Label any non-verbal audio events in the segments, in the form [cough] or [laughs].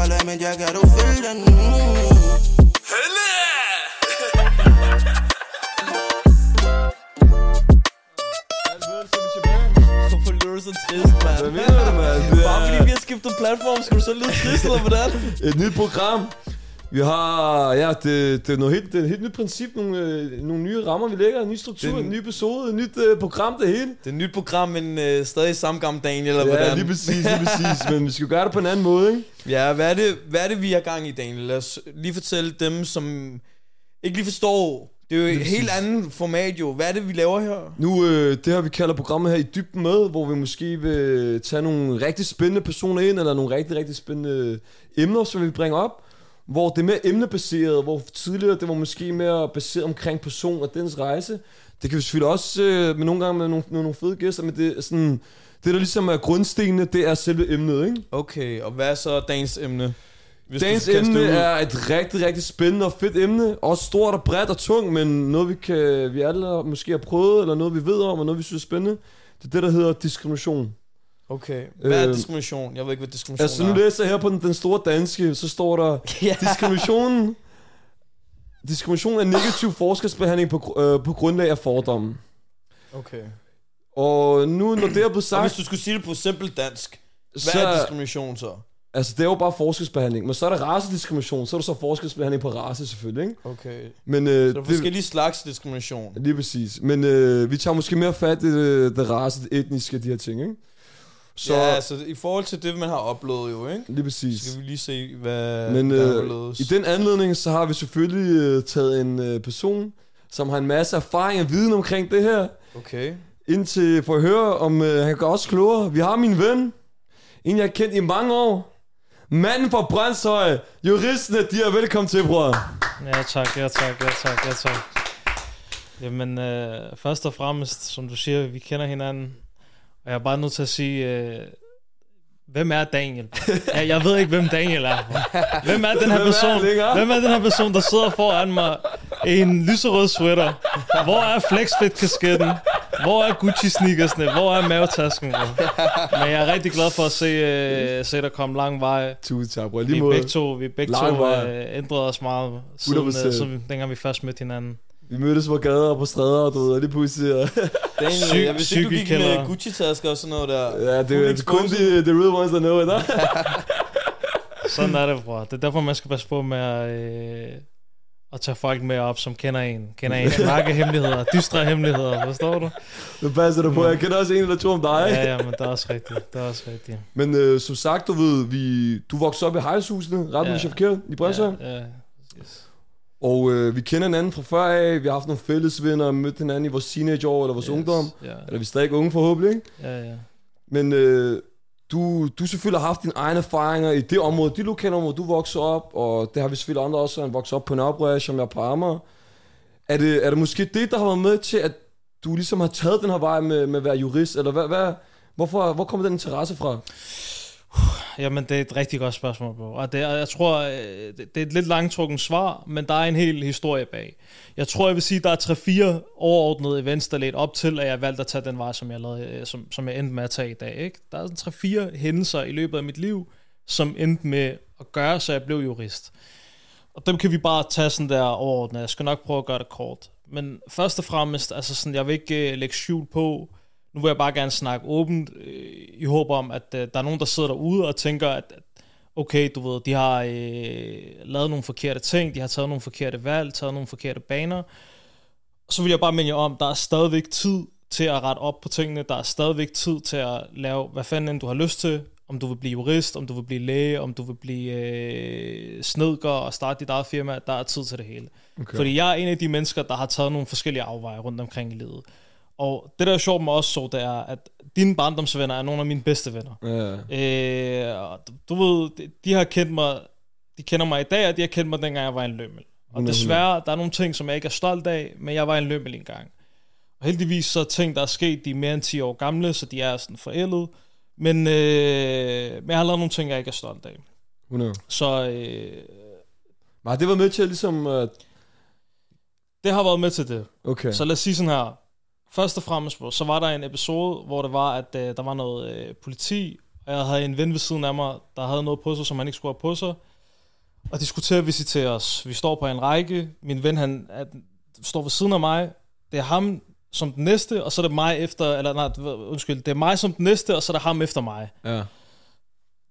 parlament, jeg kan du følge den mm. Du så trist, mand? Hvad mener du, mand? Bare er- fordi vi har skiftet platform, skal du så lyde trist, eller hvordan? Et nyt program. Vi har, ja, det, det er noget helt, det er et helt nyt princip, nogle, øh, nogle nye rammer, vi lægger, en ny struktur, en ny episode, et nyt øh, program, det hele. Det er et nyt program, men øh, stadig samme gamle Daniel, eller Ja, hvordan? lige præcis, lige præcis, men vi skal gøre det på en anden måde, ikke? Ja, hvad er, det, hvad er det, vi har gang i, Daniel? Lad os lige fortælle dem, som ikke lige forstår. Det er jo et helt andet format jo. Hvad er det, vi laver her? Nu, øh, det her vi kalder programmet her i dybden med, hvor vi måske vil tage nogle rigtig spændende personer ind, eller nogle rigtig, rigtig spændende emner, som vi bringer op, hvor det er mere emnebaseret, hvor tidligere det var måske mere baseret omkring person og dens rejse. Det kan vi selvfølgelig også øh, med nogle gange med nogle, nogle fede gæster, men det er sådan, det der ligesom er grundstenene, det er selve emnet, ikke? Okay, og hvad er så dagens emne? Hvis Dagens emne er et rigtig, rigtig spændende og fedt emne. Også stort og bredt og tungt, men noget vi, kan, vi alle måske har prøvet, eller noget vi ved om, og noget vi synes er spændende. Det er det, der hedder diskrimination. Okay, hvad er Øh, diskrimination? Jeg ved ikke, hvad diskrimination Altså nu er. læser jeg her på den, den store danske, så står der, [laughs] Ja. diskriminationen, diskrimination er negativ [laughs] forskelsbehandling på, øh, på grundlag af fordomme. Okay. Og nu, når det er blevet Og sagt, hvis du skulle sige det på simpelt dansk, hvad så, er diskrimination så? altså det er jo bare forskelsbehandling. Men så er der racediskrimination, så er der så forskelsbehandling på race selvfølgelig, ikke? Okay. Men, øh, Så der er forskellige slags diskrimination. Lige præcis. Men øh, vi tager måske mere fat i det, det race, det etniske, de her ting, ikke? Så... Så Ja, altså i forhold til det, man har oplevet jo, ikke? lige præcis. Så skal vi lige se, hvad Men der er øh, i den anledning, så har vi selvfølgelig øh, taget en øh, person, som har en masse erfaring og viden omkring det her, Okay. ind til for at høre, om øh, han kan os klogere. Vi har min ven, en jeg har kendt i mange år. Manden fra Brøndshøj, juristene, de er velkommen til, bror. Ja tak, ja tak, ja tak, ja tak. Jamen, øh, først og fremmest, som du siger, vi kender hinanden. Og jeg er bare nødt til at sige, øh, hvem er Daniel? Jeg, jeg ved ikke, hvem Daniel er. Hvem er den her er person? Hvem er den her person, der sidder foran mig i en lyserød sweater? Hvor er flexfit-kasketten? Hvor er Gucci-sneakersne? Hvor er mavetasken? Bro? Men jeg er rigtig glad for at se, øh, se der komme lang vej. Tusind tak, bror. Vi Lige måde. begge to, vi begge to øh, ændrede os meget, siden, 100%. øh, siden dengang vi først mødte hinanden. Vi mødtes på gader og på stræder, og du ved, og lige pludselig... og- Daniel, Syg- jeg vidste ikke, du gik med Gucci-tasker og sådan noget der. Ja, det, er- det er kun de, the real ones, der know it, no? [laughs] Sådan er det, bror. Det er derfor, man skal passe på med at, øh, at tage folk med op, som kender en. Kender ens [laughs] mørke hemmeligheder, dystre hemmeligheder, forstår du? Nu passer du på. Jeg kender også en eller to om dig. Ja, ja, men det er også rigtigt. Det er også rigtigt. Men øh, som sagt, du ved, vi, du voksede op i hejshusene, ret Ja. med i Brøndshøj. Ja, ja. Yes. Og øh, vi kender hinanden fra før af. Vi har haft nogle fælles venner, mødt hinanden i vores teenageår eller vores Yes, ungdom. Ja, Eller vi er stadig unge forhåbentlig, ikke? ja, ja. Men øh, du, du selvfølgelig har haft dine egne erfaringer i det område, de lokalområde, du voksede op, og det har vi selvfølgelig andre også, han vokset op på Nørrebro, som jeg på Amager. Er det, er det måske det, der har været med til, at du ligesom har taget den her vej med, med at være jurist, eller hvad, hvad, hvorfor, hvor kommer den interesse fra? Jamen, det er et rigtig godt spørgsmål, bro. Og det, jeg tror, øh, det, det er et lidt langtrukken svar, men der er en hel historie bag. Jeg tror, jeg vil sige, der er 3-4 overordnede events, der ledte op til, at jeg valgte at tage den vej, som jeg, lavede, øh, som, som jeg endte med at tage i dag. Ikke? Der er sådan 3-4 hændelser i løbet af mit liv, som endte med at gøre, så jeg blev jurist. Og dem kan vi bare tage sådan der overordnet. Jeg skal nok prøve at gøre det kort. Men først og fremmest, altså sådan, jeg vil ikke øh, lægge skjul på, nu vil jeg bare gerne snakke åbent, øh, i håb om, at øh, der er nogen, der sidder derude og tænker, at, at okay, du ved, de har øh, lavet nogle forkerte ting, de har taget nogle forkerte valg, taget nogle forkerte baner. Så vil jeg bare minde jer om, der er stadigvæk tid til at rette op på tingene, der er stadigvæk tid til at lave, hvad fanden end du har lyst til, om du vil blive jurist, om du vil blive læge, om du vil blive øh, snedker og starte dit eget firma, der er tid til det hele. Okay. Fordi jeg er en af de mennesker, der har taget nogle forskellige afveje rundt omkring i livet. Og det, der er sjovt med os så, det er, at dine barndomsvenner er nogle af mine bedste venner. Ja. Øh, og du, ved, de, de har kendt mig, de kender mig i dag, og de har kendt mig dengang jeg var en lømmel. Og 100%. desværre, der er nogle ting, som jeg ikke er stolt af, men jeg var en lømmel engang. Og heldigvis så er ting, der er sket, de er mere end 10 år gamle, så de er sådan forældet. Men, øh, men jeg har lavet nogle ting, jeg ikke er stolt af. 100. Så øh, Men har det været med til at ligesom... Uh, det har været med til det. okay. Så lad os sige sådan her. Først og fremmest, bro, så var der en episode, hvor det var, at øh, der var noget øh, politi, og jeg havde en ven ved siden af mig, der havde noget på sig, som han ikke skulle have på sig. Og de skulle til at visitere os. Vi står på en række. Min ven, han er, står ved siden af mig. Det er ham som den næste, og så er det mig efter, eller nej, undskyld, det er mig som den næste, og så er det ham efter mig. Ja.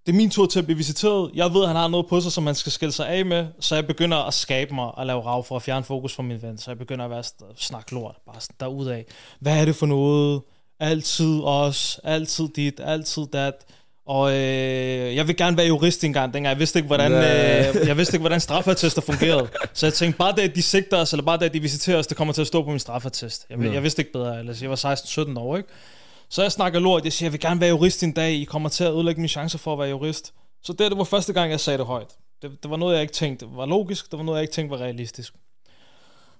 Det er min tur til at blive visiteret. Jeg ved, at han har noget på sig, som man skal skille sig af med, så jeg begynder at skabe mig og lave rav for at fjerne fokus fra min ven. Så jeg begynder at være snak lort, bare derudad. Hvad er det for noget? Altid os, altid dit, altid dat. Og øh, jeg vil gerne være jurist engang, dengang jeg vidste ikke, hvordan, øh, jeg vidste ikke, hvordan straffeattester fungerede. Så jeg tænkte, bare det, at de sigter os, eller bare det, at de visiterer os, det kommer til at stå på min straffeattest. Jeg, jeg vidste ikke bedre, ellers jeg var 16-17 år, ikke? Så jeg snakker lort, jeg siger, jeg vil gerne være jurist en dag, I kommer til at ødelægge mine chancer for at være jurist. Så det, det var første gang, jeg sagde det højt. Det, det var noget, jeg ikke tænkte var logisk, det var noget, jeg ikke tænkte var realistisk.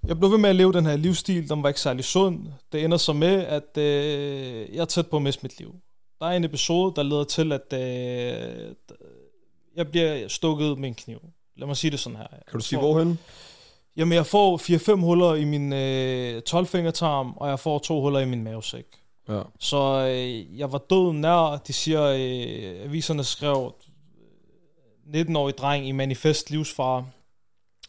Jeg blev ved med at leve den her livsstil, den var ikke særlig sund. Det ender så med, at øh, jeg er tæt på at miste mit liv. Der er en episode, der leder til, at øh, jeg bliver stukket med en kniv. Lad mig sige det sådan her. Kan du sige, hvorhen? Jamen, jeg får 4-5 huller i min øh, 12-fingertarm, og jeg får to huller i min mavesæk. Ja. Så øh, jeg var død nær. De siger, øh, aviserne skrev 19-årig dreng i manifest livsfar.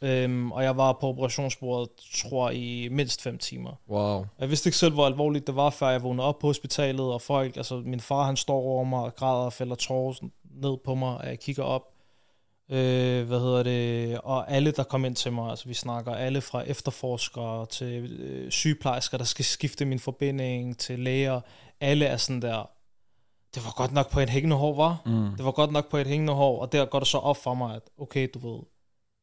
Øhm, og jeg var på operationsbordet, tror i mindst 5 timer. Wow. Jeg vidste ikke selv, hvor alvorligt det var, før jeg vågnede op på hospitalet, og folk, altså min far, han står over mig og græder og fælder tårer ned på mig, og jeg kigger op. Øh, hvad hedder det? Og alle, der kom ind til mig, altså vi snakker alle fra efterforskere til øh, sygeplejersker, der skal skifte min forbinding, til læger. Alle er sådan der, det var godt nok på et hængende hår, var? Mm. Det var godt nok på et hængende hår, og der går det så op for mig, at okay, du ved,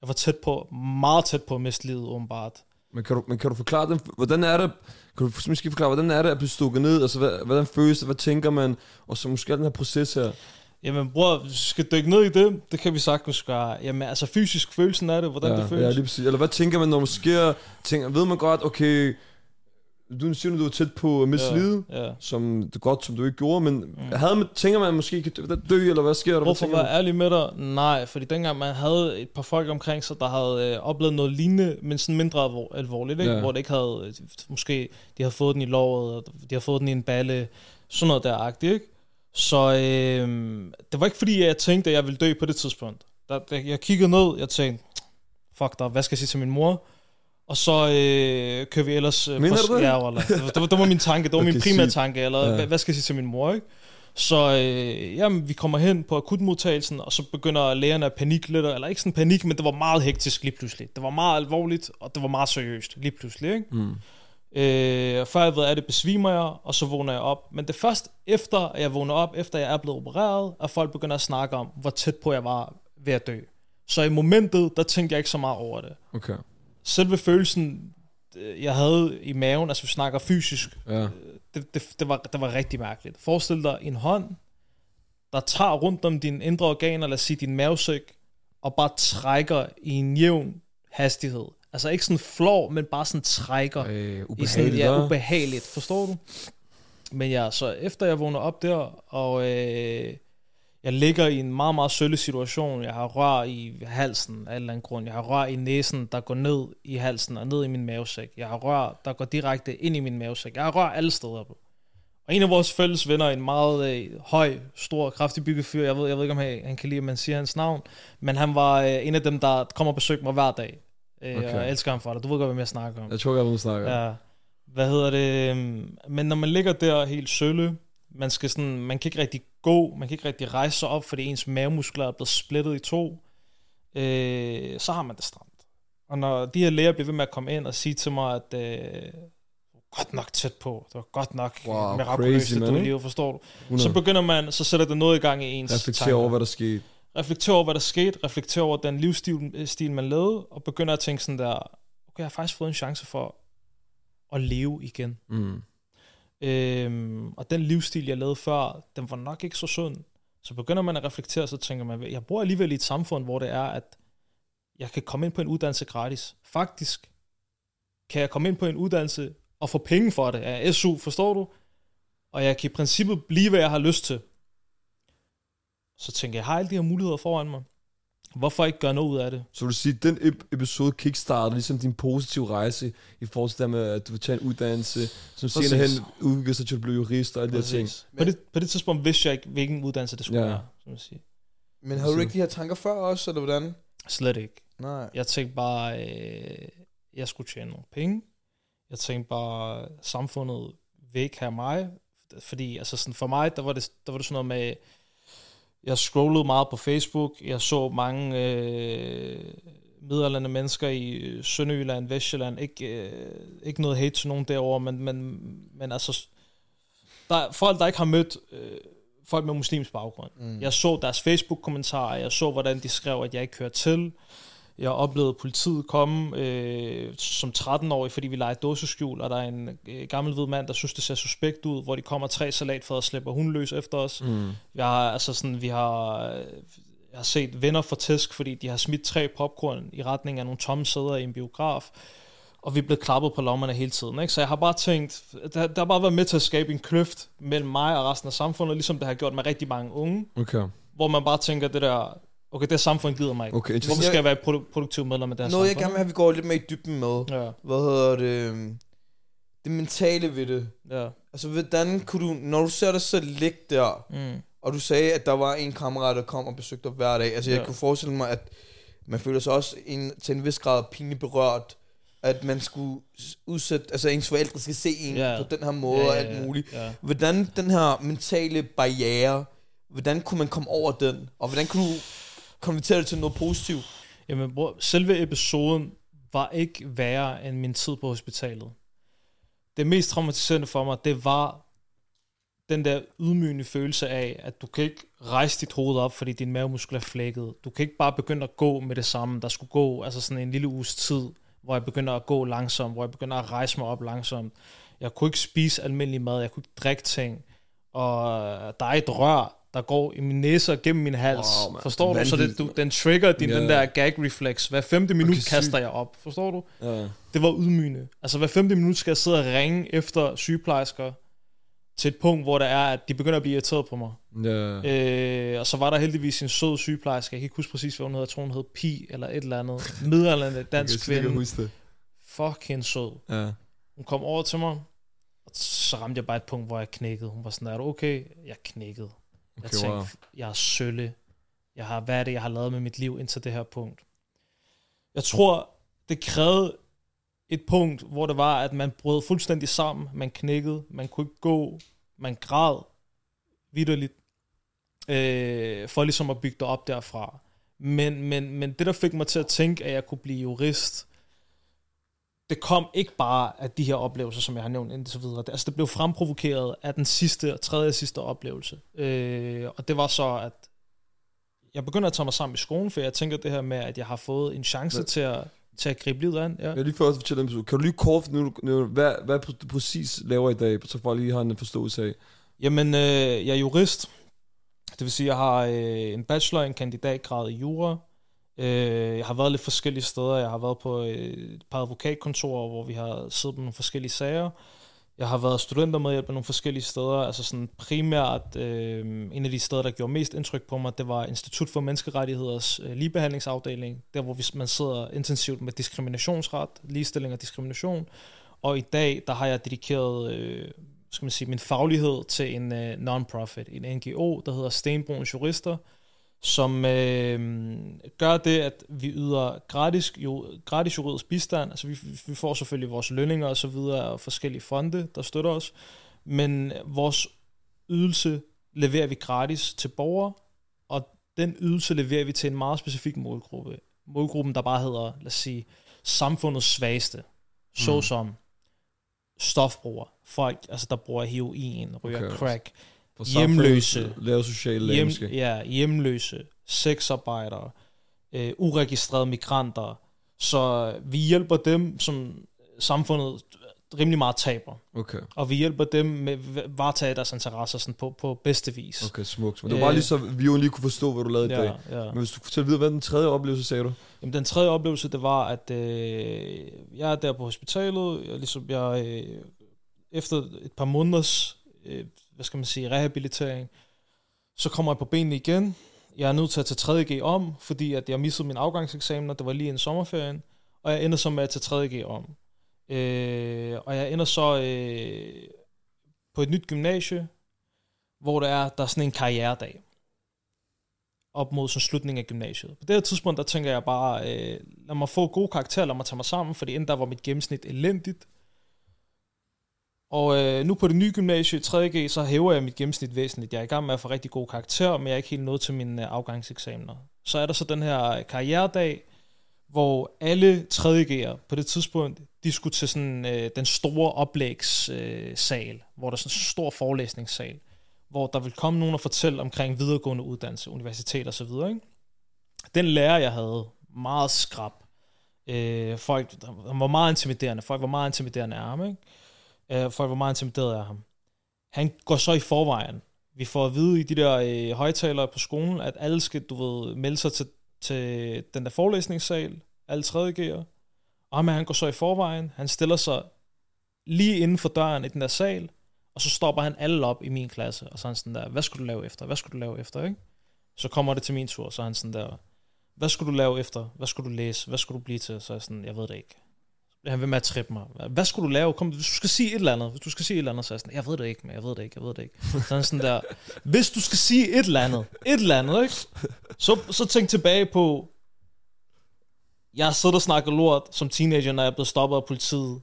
jeg var tæt på, meget tæt på at miste livet, åbenbart. Men kan du, men kan du forklare dem, hvordan er det, kan du måske forklare, hvordan er det at blive stukket ned, altså hvad, hvordan føles det, hvad tænker man, og så måske den her proces her. Jamen bror, vi skal dykke ned i det, det kan vi sagtens gøre. Jamen altså fysisk følelsen af det, hvordan ja, det føles. Ja, lige præcis. Eller hvad tænker man, når man sker, tænker, ved man godt, okay, du siger, du er tæt på at miste Ja, ja. som det er godt, som du ikke gjorde, men mm. havde man, tænker man måske, kan dø, eller hvad sker der? Hvorfor være ærlig med dig? Nej, fordi dengang man havde et par folk omkring sig, der havde øh, oplevet noget lignende, men sådan mindre alvor, alvorligt, ikke? Ja. hvor det ikke havde, øh, måske de havde fået den i låret, og de havde fået den i en balle, sådan noget der-agtigt, ikke? Så øh, det var ikke fordi, jeg tænkte, at jeg ville dø på det tidspunkt. Der, der, jeg kiggede ned, jeg tænkte, fuck dig, hvad skal jeg sige til min mor? Og så øh, kører vi ellers... Øh, Mener på- du det? Ja, wallah. det, var, det, det var min tanke, det var [laughs] Okay, min primære sygt. tanke, eller Ja. hvad, hvad skal jeg sige til min mor, ikke? Så øh, jamen, vi kommer hen på akutmodtagelsen, og så begynder lægerne at panik lidt, eller ikke sådan panik, men det var meget hektisk lige pludselig. Det var meget alvorligt, og det var meget seriøst lige pludselig, ikke? Mm. Øh, før jeg ved af det, besvimer jeg, og så vågner jeg op. Men det er først efter, at jeg vågner op, efter jeg er blevet opereret, at folk begynder at snakke om, hvor tæt på jeg var ved at dø. Så i momentet, der tænkte jeg ikke så meget over det. Okay. Selve følelsen, øh, jeg havde i maven, altså vi snakker fysisk, Ja. det, det, det, var, det var rigtig mærkeligt. Forestil dig en hånd, der tager rundt om dine indre organer, lad os sige din mavesæk, og bare trækker i en jævn hastighed. Altså ikke sådan flår, men bare sådan trækker Øh, i sådan, ubehageligt, ja, ubehageligt, forstår du? Men ja, så efter jeg vågner op der, og øh, jeg ligger i en meget, meget sølle situation. Jeg har rør i halsen af en eller anden grund. Jeg har rør i næsen, der går ned i halsen og ned i min mavesæk. Jeg har rør, der går direkte ind i min mavesæk. Jeg har rør alle steder på. Og en af vores fælles venner, en meget øh, høj, stor, kraftig bygget fyr, jeg ved, jeg ved ikke, om han, han kan lide, at man siger hans navn, men han var øh, en af dem, der kommer og besøger mig hver dag. Øh, Okay. Og jeg elsker ham for det. Du ved godt, hvad jeg snakker om. Jeg tror godt, du snakker. Ja. Hvad hedder det? øhm, Men når man ligger der helt sølle, man, skal sådan, man kan ikke rigtig gå, man kan ikke rigtig rejse sig op, fordi ens mavemuskler er blevet splittet i to, øh, så har man det stramt. Og når de her læger bliver ved med at komme ind og sige til mig, at øh, godt nok tæt på, det var godt nok Wow, mirakuløst, at du lever, forstår du? 100. Så begynder man, så sætter det noget i gang i ens Reflektere over, hvad der skete. Reflektere over, hvad der skete, reflektere over den livsstil, øh, stil, man lavede, og begynder at tænke sådan der, okay, jeg har faktisk fået en chance for at leve igen. Mm. Øhm, og den livsstil, jeg lavede før, den var nok ikke så sund. Så begynder man at reflektere, så tænker man, jeg bor alligevel i et samfund, hvor det er, at jeg kan komme ind på en uddannelse gratis. Faktisk kan jeg komme ind på en uddannelse og få penge for det af SU, forstår du? Og jeg kan i princippet blive, hvad jeg har lyst til. Så tænker jeg, jeg har alle de her muligheder foran mig. Hvorfor ikke gøre noget ud af det? Så vil du sige, at den ep- episode kickstarter ligesom din positive rejse i forhold til det med, at du vil tage en uddannelse, som Præcis. senere hen udvikler sig til at blive jurist og alle de her ting. På det, på det tidspunkt vidste jeg ikke, hvilken uddannelse det skulle Ja. være, som jeg siger. Men havde du ikke de her tanker før også, eller hvordan? Slet ikke. Nej. Jeg tænkte bare, øh, jeg skulle tjene nogle penge. Jeg tænkte bare, samfundet vil ikke have mig. Fordi altså sådan, for mig, der var, det, der var det sådan noget med, jeg scrollede meget på Facebook. Jeg så mange øh, middelalderne mennesker i øh, Sønderjylland, Vestjylland. Ikke, øh, ikke noget hate til nogen derovre, men, men, men altså, der er folk, der ikke har mødt øh, folk med muslimsk baggrund. Mm. Jeg så deres Facebook-kommentarer, jeg så, hvordan de skrev, at jeg ikke hører til. Jeg oplevede politiet komme øh, som 13-årig, fordi vi legede dåseskjul, og der er en øh, gammel hvid mand, der synes, det ser suspekt ud, hvor de kommer tre salatfad og slipper hun løs efter os. Mm. Jeg har, altså sådan, vi har, øh, jeg har set venner for tæsk, fordi de har smidt tre popcorn i retning af nogle tomme sæder i en biograf, og vi er blevet klappet på lommerne hele tiden. Ikke? Så jeg har bare tænkt, der, der har bare været med til at skabe en kløft mellem mig og resten af samfundet, ligesom det har gjort med rigtig mange unge, Okay. hvor man bare tænker det der, okay, det samfund gider mig ikke. Okay, Hvorfor skal jeg være et produ- produktiv medlem af det her Noget, jeg samfund? gerne vil have, vi går lidt mere i dybden med. Ja, Hvad hedder det? øhm, Det mentale ved det. ja. Altså, hvordan kunne du, når du ser dig selv ligge der, Mm. og du sagde, at der var en kammerat, der kom og besøgte dig hver dag. Altså, jeg Ja. kunne forestille mig, at man føler sig også en, til en vis grad pinligt berørt, at man skulle udsætte, altså ens forældre skal se en Ja. på den her måde Ja, og ja, alt muligt. Ja. Hvordan den her mentale barriere, hvordan kunne man komme over den? Og hvordan kunne du konvertere det til noget positivt? Jamen, bror, selve episoden var ikke værre end min tid på hospitalet. Det mest traumatiserende for mig, det var den der ydmygende følelse af, at du kan ikke rejse dit hoved op, fordi din mavemuskel er flækket. Du kan ikke bare begynde at gå med det samme. Der skulle gå altså sådan en lille uges tid, hvor jeg begynder at gå langsomt, hvor jeg begynder at rejse mig op langsomt. Jeg kunne ikke spise almindelig mad, jeg kunne ikke drikke ting. Og der er et rør, der går i min næse og gennem min hals. Wow. Forstår du? Så det, du, den trigger din, Ja. den der gag reflex. Hver femte minut Okay, kaster jeg op. Forstår du? Ja. Det var ydmygende. Altså hver femte minut skal jeg sidde og ringe efter sygeplejersker til et punkt, hvor der er, at de begynder at blive irriteret på mig. Ja. Øh, og så var der heldigvis en sød sygeplejerske, jeg kan ikke huske præcis, hvad hun hedder, jeg tror hun hed Pi, eller et eller andet, [laughs] middelalderne dansk Jeg kan kvinde, huske det. fucking sød. Ja. Hun kom over til mig, og så ramte jeg bare et punkt, hvor jeg knækkede. Hun var sådan, er du okay? Jeg knækkede. Jeg Okay, tænkte, jeg er sølle. Jeg har, hvad er det, jeg har lavet med mit liv indtil det her punkt? Jeg tror, det krævede et punkt, hvor det var, at man brød fuldstændig sammen. Man knækkede. Man kunne ikke gå. Man græd vidderligt. Øh, for ligesom at bygge det op derfra. Men, men, men det, der fik mig til at tænke, at jeg kunne blive jurist, det kom ikke bare af de her oplevelser, som jeg har nævnt indtil videre. Altså, det blev fremprovokeret af den sidste og tredje sidste oplevelse. Øh, og det var så, at jeg begynder at tage mig sammen i skolen, for jeg tænker det her med, at jeg har fået en chance Hvad- til at, til at gribe livet an. Ja. Jeg lige før også fortælle dem, kan du lige kort, nu, nu, hvad, hvad du præcis laver i dag, så folk lige har en forståelse af. Jamen, øh, jeg er jurist. Det vil sige, jeg har øh, en bachelor, en kandidatgrad i jura. Øh, jeg har været lidt forskellige steder. Jeg har været på øh, et par advokatkontorer, hvor vi har siddet på nogle forskellige sager. Jeg har været studentermedhjælp på nogle forskellige steder. Altså sådan primært øh, en af de steder, der gjorde mest indtryk på mig, det var Institut for Menneskerettigheders øh, ligebehandlingsafdeling. Der, hvor vi, man sidder intensivt med diskriminationsret, ligestilling og diskrimination. Og i dag, der har jeg dedikeret øh, skal man sige, min faglighed til en øh, non-profit, en NGO, der hedder Stenbroens Jurister, som øh, gør det, at vi yder gratis, jo, gratis juridisk bistand. Altså vi, vi får selvfølgelig vores lønninger og så videre og forskellige fonde, der støtter os, men vores ydelse leverer vi gratis til borgere, og den ydelse leverer vi til en meget specifik målgruppe. Målgruppen, der bare hedder, lad os sige, samfundets svageste, såsom stofbrugere, folk, altså der bruger heroin, ryger okay, crack, For Hjemløse. Laver sociale hjem, ja, hjemløse, sexarbejdere, øh, uregistrerede migranter. Så vi hjælper dem, som samfundet rimelig meget taber. Okay, Og vi hjælper dem med at varetage deres interesser sådan på, på bedste vis. okay, smukt. Men det var bare lige så, vi jo lige kunne forstå, hvad du lavede i Ja, dag. ja. Men hvis du kunne fortælle videre, hvad den tredje oplevelse sagde du? Jamen, den tredje oplevelse, det var, at øh, jeg er der på hospitalet. Jeg, ligesom, jeg, øh, efter et par måneders, øh, hvad skal man sige, rehabilitering, så kommer jeg på benene igen. jeg er nødt til at tage 3.G om, fordi at jeg missede min afgangseksamen, og det var lige en sommerferien, og jeg ender så med at tage 3.G om. Øh, og jeg ender så øh, på et nyt gymnasie, hvor der er, der er sådan en karrieredag op mod sådan slutningen af gymnasiet. På det her tidspunkt, der tænker jeg bare, øh, lad mig få gode karakterer, lad mig tage mig sammen, fordi inden der var mit gennemsnit elendigt. Og øh, nu på det nye gymnasie, 3.G, så hæver jeg mit gennemsnit væsentligt. Jeg er i gang med at få rigtig gode karakterer, men jeg er ikke helt nået til mine øh, afgangseksamener. Så er der så den her øh, karrieredag, hvor alle 3.G'er på det tidspunkt, de skulle til sådan øh, den store oplægssal, øh, sal, hvor der er sådan en stor forelæsningssal, hvor der vil komme nogen og fortælle omkring videregående uddannelse, universitet og så videre. Ikke? Den lærer, jeg havde, meget skrab. Øh, folk, der var meget intimiderende. Folk var meget intimiderende arme. Ikke? Øh, folk var meget intimideret af ham. Han går så i forvejen. Vi får at vide i de der øh, højtalere på skolen, at alle skal, du ved, melde sig til, til den der forelæsningssal, alle 3.G'ere. Og men han går så i forvejen. Han stiller sig lige inden for døren i den der sal, og så stopper han alle op i min klasse, og så er han sådan der, hvad skulle du lave efter? Hvad skulle du lave efter, ikke? Så kommer det til min tur, så er han sådan der, hvad skulle du lave efter? Hvad skulle du læse? Hvad skulle du blive til? Så er jeg sådan, jeg ved det ikke. Han ved med at trippe mig. Hvad skulle du lave? Kom, hvis du skal sige et eller andet, hvis du skal sige et eller andet, så er jeg sådan, jeg ved det ikke, men jeg ved det ikke, jeg ved det ikke. Så han sådan der, hvis du skal sige et eller andet, et eller andet, ikke? Så, så tænk tilbage på, jeg har siddet og snakket lort som teenager, når jeg er blevet stoppet af politiet,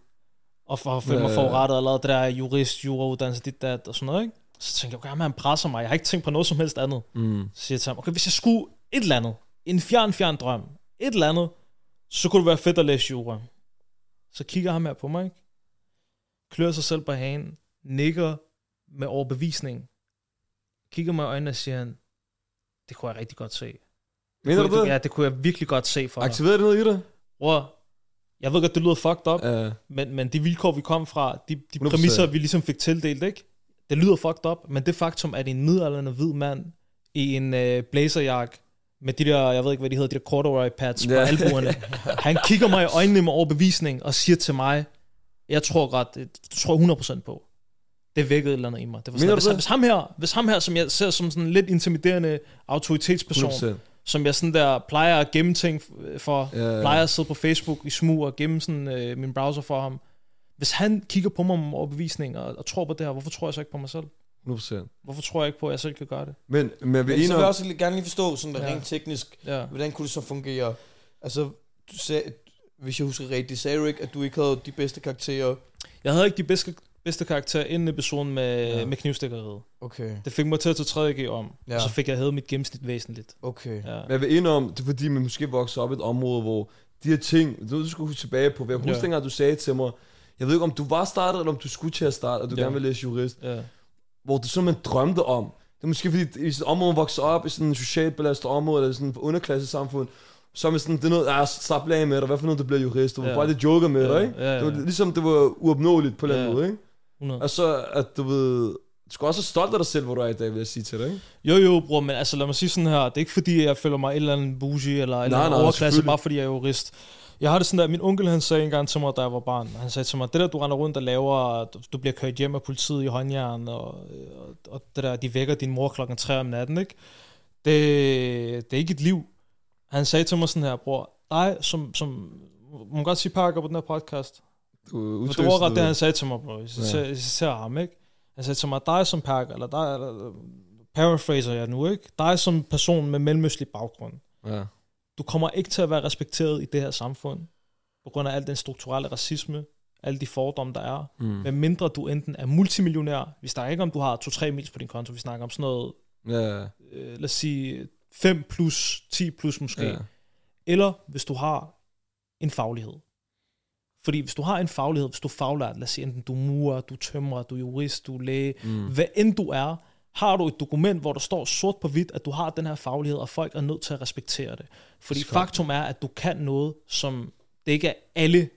og for, følt mig forurettet, lavet det der jurist, jurauddannelse, dit, dat, og sådan noget, ikke? Så tænkte jeg, okay, han presser mig, jeg har ikke tænkt på noget som helst andet. Mm. Så siger jeg til ham, okay, hvis jeg skulle et eller andet, en fjern, fjern drøm, et eller andet, så kunne det være fedt at læse jura. Så kigger han her på mig, ikke? klør sig selv på hagen, nikker med overbevisning, kigger mig i øjnene og siger han, det kunne jeg rigtig godt se. Mener du det? Ja, det kunne jeg virkelig godt se for dig. Aktiverede det noget i dig? Bror, jeg ved godt, det lyder fucked up, Ja. men, men de vilkår, vi kom fra, de, de 100%. præmisser, vi ligesom fik tildelt, ikke? Det lyder fucked up, men det faktum, at en midaldrende hvid mand i en øh, blazerjakke, med de der, jeg ved ikke, hvad de hedder, de der corduroy pads Ja. på albuerne, [laughs] han kigger mig i øjnene med overbevisning og siger til mig, jeg tror godt, det, det tror jeg 100% på. Det vækkede et eller andet i mig. Det var sådan, hvis, hvis, ham her, hvis ham her, som jeg ser som sådan en lidt intimiderende autoritetsperson, 100%. som jeg sådan der plejer at gemme ting for, Ja, ja. plejer at sidde på Facebook i smug og gemme sådan, øh, min browser for ham. Hvis han kigger på mig med overbevisning og, og tror på det her, hvorfor tror jeg så ikke på mig selv? 100%. Hvorfor tror jeg ikke på, at jeg selv kan gøre det? Men, men jeg vil Men så vil jeg også gerne lige forstå, sådan der Ja. rent teknisk, Ja. hvordan kunne det så fungere? Altså, du sagde, hvis jeg husker rigtigt, sagde du ikke, at du ikke havde de bedste karakterer? Jeg havde ikke de bedste, bedste karakterer inden episoden med, Ja. med knivstikkeriet. Okay, Det fik mig til at tage 3.G om, Ja. og så fik jeg hævet mit gennemsnit væsentligt. okay. Ja. Men jeg vil om, det er fordi, man måske vokser op i et område, hvor de her ting, du, du skulle huske tilbage på, hvad jeg husker Ja. dengang, du sagde til mig, jeg ved ikke, om du var startet, eller om du skulle til at starte, og du Ja. gerne vil læse jurist, Ja. Hvor du simpelthen drømte om. Det er måske fordi, i sådan et område, vokser op i sådan et socialt belastet område, eller sådan et underklassesamfund, så er sådan, det er noget, ja, slap af med dig, hvad for noget, du bliver jurist, du var Ja. bare lidt joker med Ja, dig, ikke? ja, ja. Det var ligesom, det var uopnåeligt på en Ja. måde, ikke? 100. Og så, at du ved, du skal også være stolt af dig selv, hvor du er i dag, vil jeg sige til dig, ikke? Jo, jo, bror, men altså lad mig sige sådan her. Det er ikke fordi, jeg føler mig et eller andet bougie eller et eller andet nej, overklasse, bare fordi jeg er jurist. Jeg har det sådan der, min onkel han sagde engang til mig, da jeg var barn, han sagde til mig, det der du render rundt og laver, du, du bliver kørt hjem af politiet i håndjern, og, og, og det der, de vækker din mor klokken 3 om natten, ikke? Det, det er ikke et liv. Han sagde til mig sådan her, bror, dig som, som må man godt sige pakker på den her podcast, Du det var ret det, han sagde til mig, bro. Jeg ser, jeg ser ham, ikke? Han sagde til mig, dig som perk, eller dig, eller, paraphraser jeg nu, ikke? Dig som person med mellemøstlig baggrund. Ja. Du kommer ikke til at være respekteret i det her samfund, på grund af al den strukturelle racisme, alle de fordomme, der er. Mm. Med mindre du enten er multimillionær, vi snakker ikke om, du har 2-3 mils på din konto, vi snakker om sådan noget, Ja, øh, lad os sige, 5 plus, 10 plus måske. ja. Eller hvis du har en faglighed. Fordi hvis du har en faglighed, hvis du er faglært, lad os sige enten du er murer, du er tømrer, du er jurist, du er læge, Mm. hvad end du er, har du et dokument, hvor der står sort på hvidt, at du har den her faglighed, og folk er nødt til at respektere det. Fordi Skønt. faktum er, at du kan noget, som det ikke er alle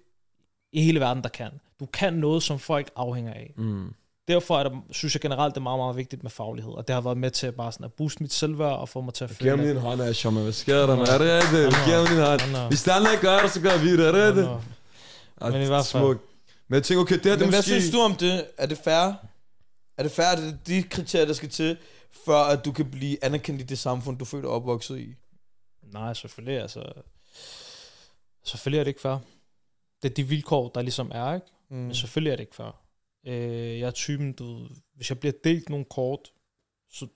i hele verden, der kan. Du kan noget, som folk afhænger af. Mm. Derfor er det, synes jeg generelt, det er meget, meget vigtigt med faglighed, og det har været med til at bare sådan at booste mit selvværd og få mig til at Giv ham føle, din hånd, Asher, man. Hvad sker der, man? Er det rigtigt? Giv ham din hånd. Hvis der andre ikke gør det, så gør vi det. Er det rigtigt? Men i hvert fald- smukt. Men jeg tænker, okay, det her det Men er hvad måske... synes du om det? Er det fair? Er det er de kriterier, der skal til, før at du kan blive anerkendt i det samfund, du er født og opvokset i. Nej, selvfølgelig, altså... Selvfølgelig er det ikke fair. Det er de vilkår, der ligesom er, ikke? Mm. Men selvfølgelig er det ikke fair. Øh, jeg er typen, du ved, hvis jeg bliver delt nogle kort, så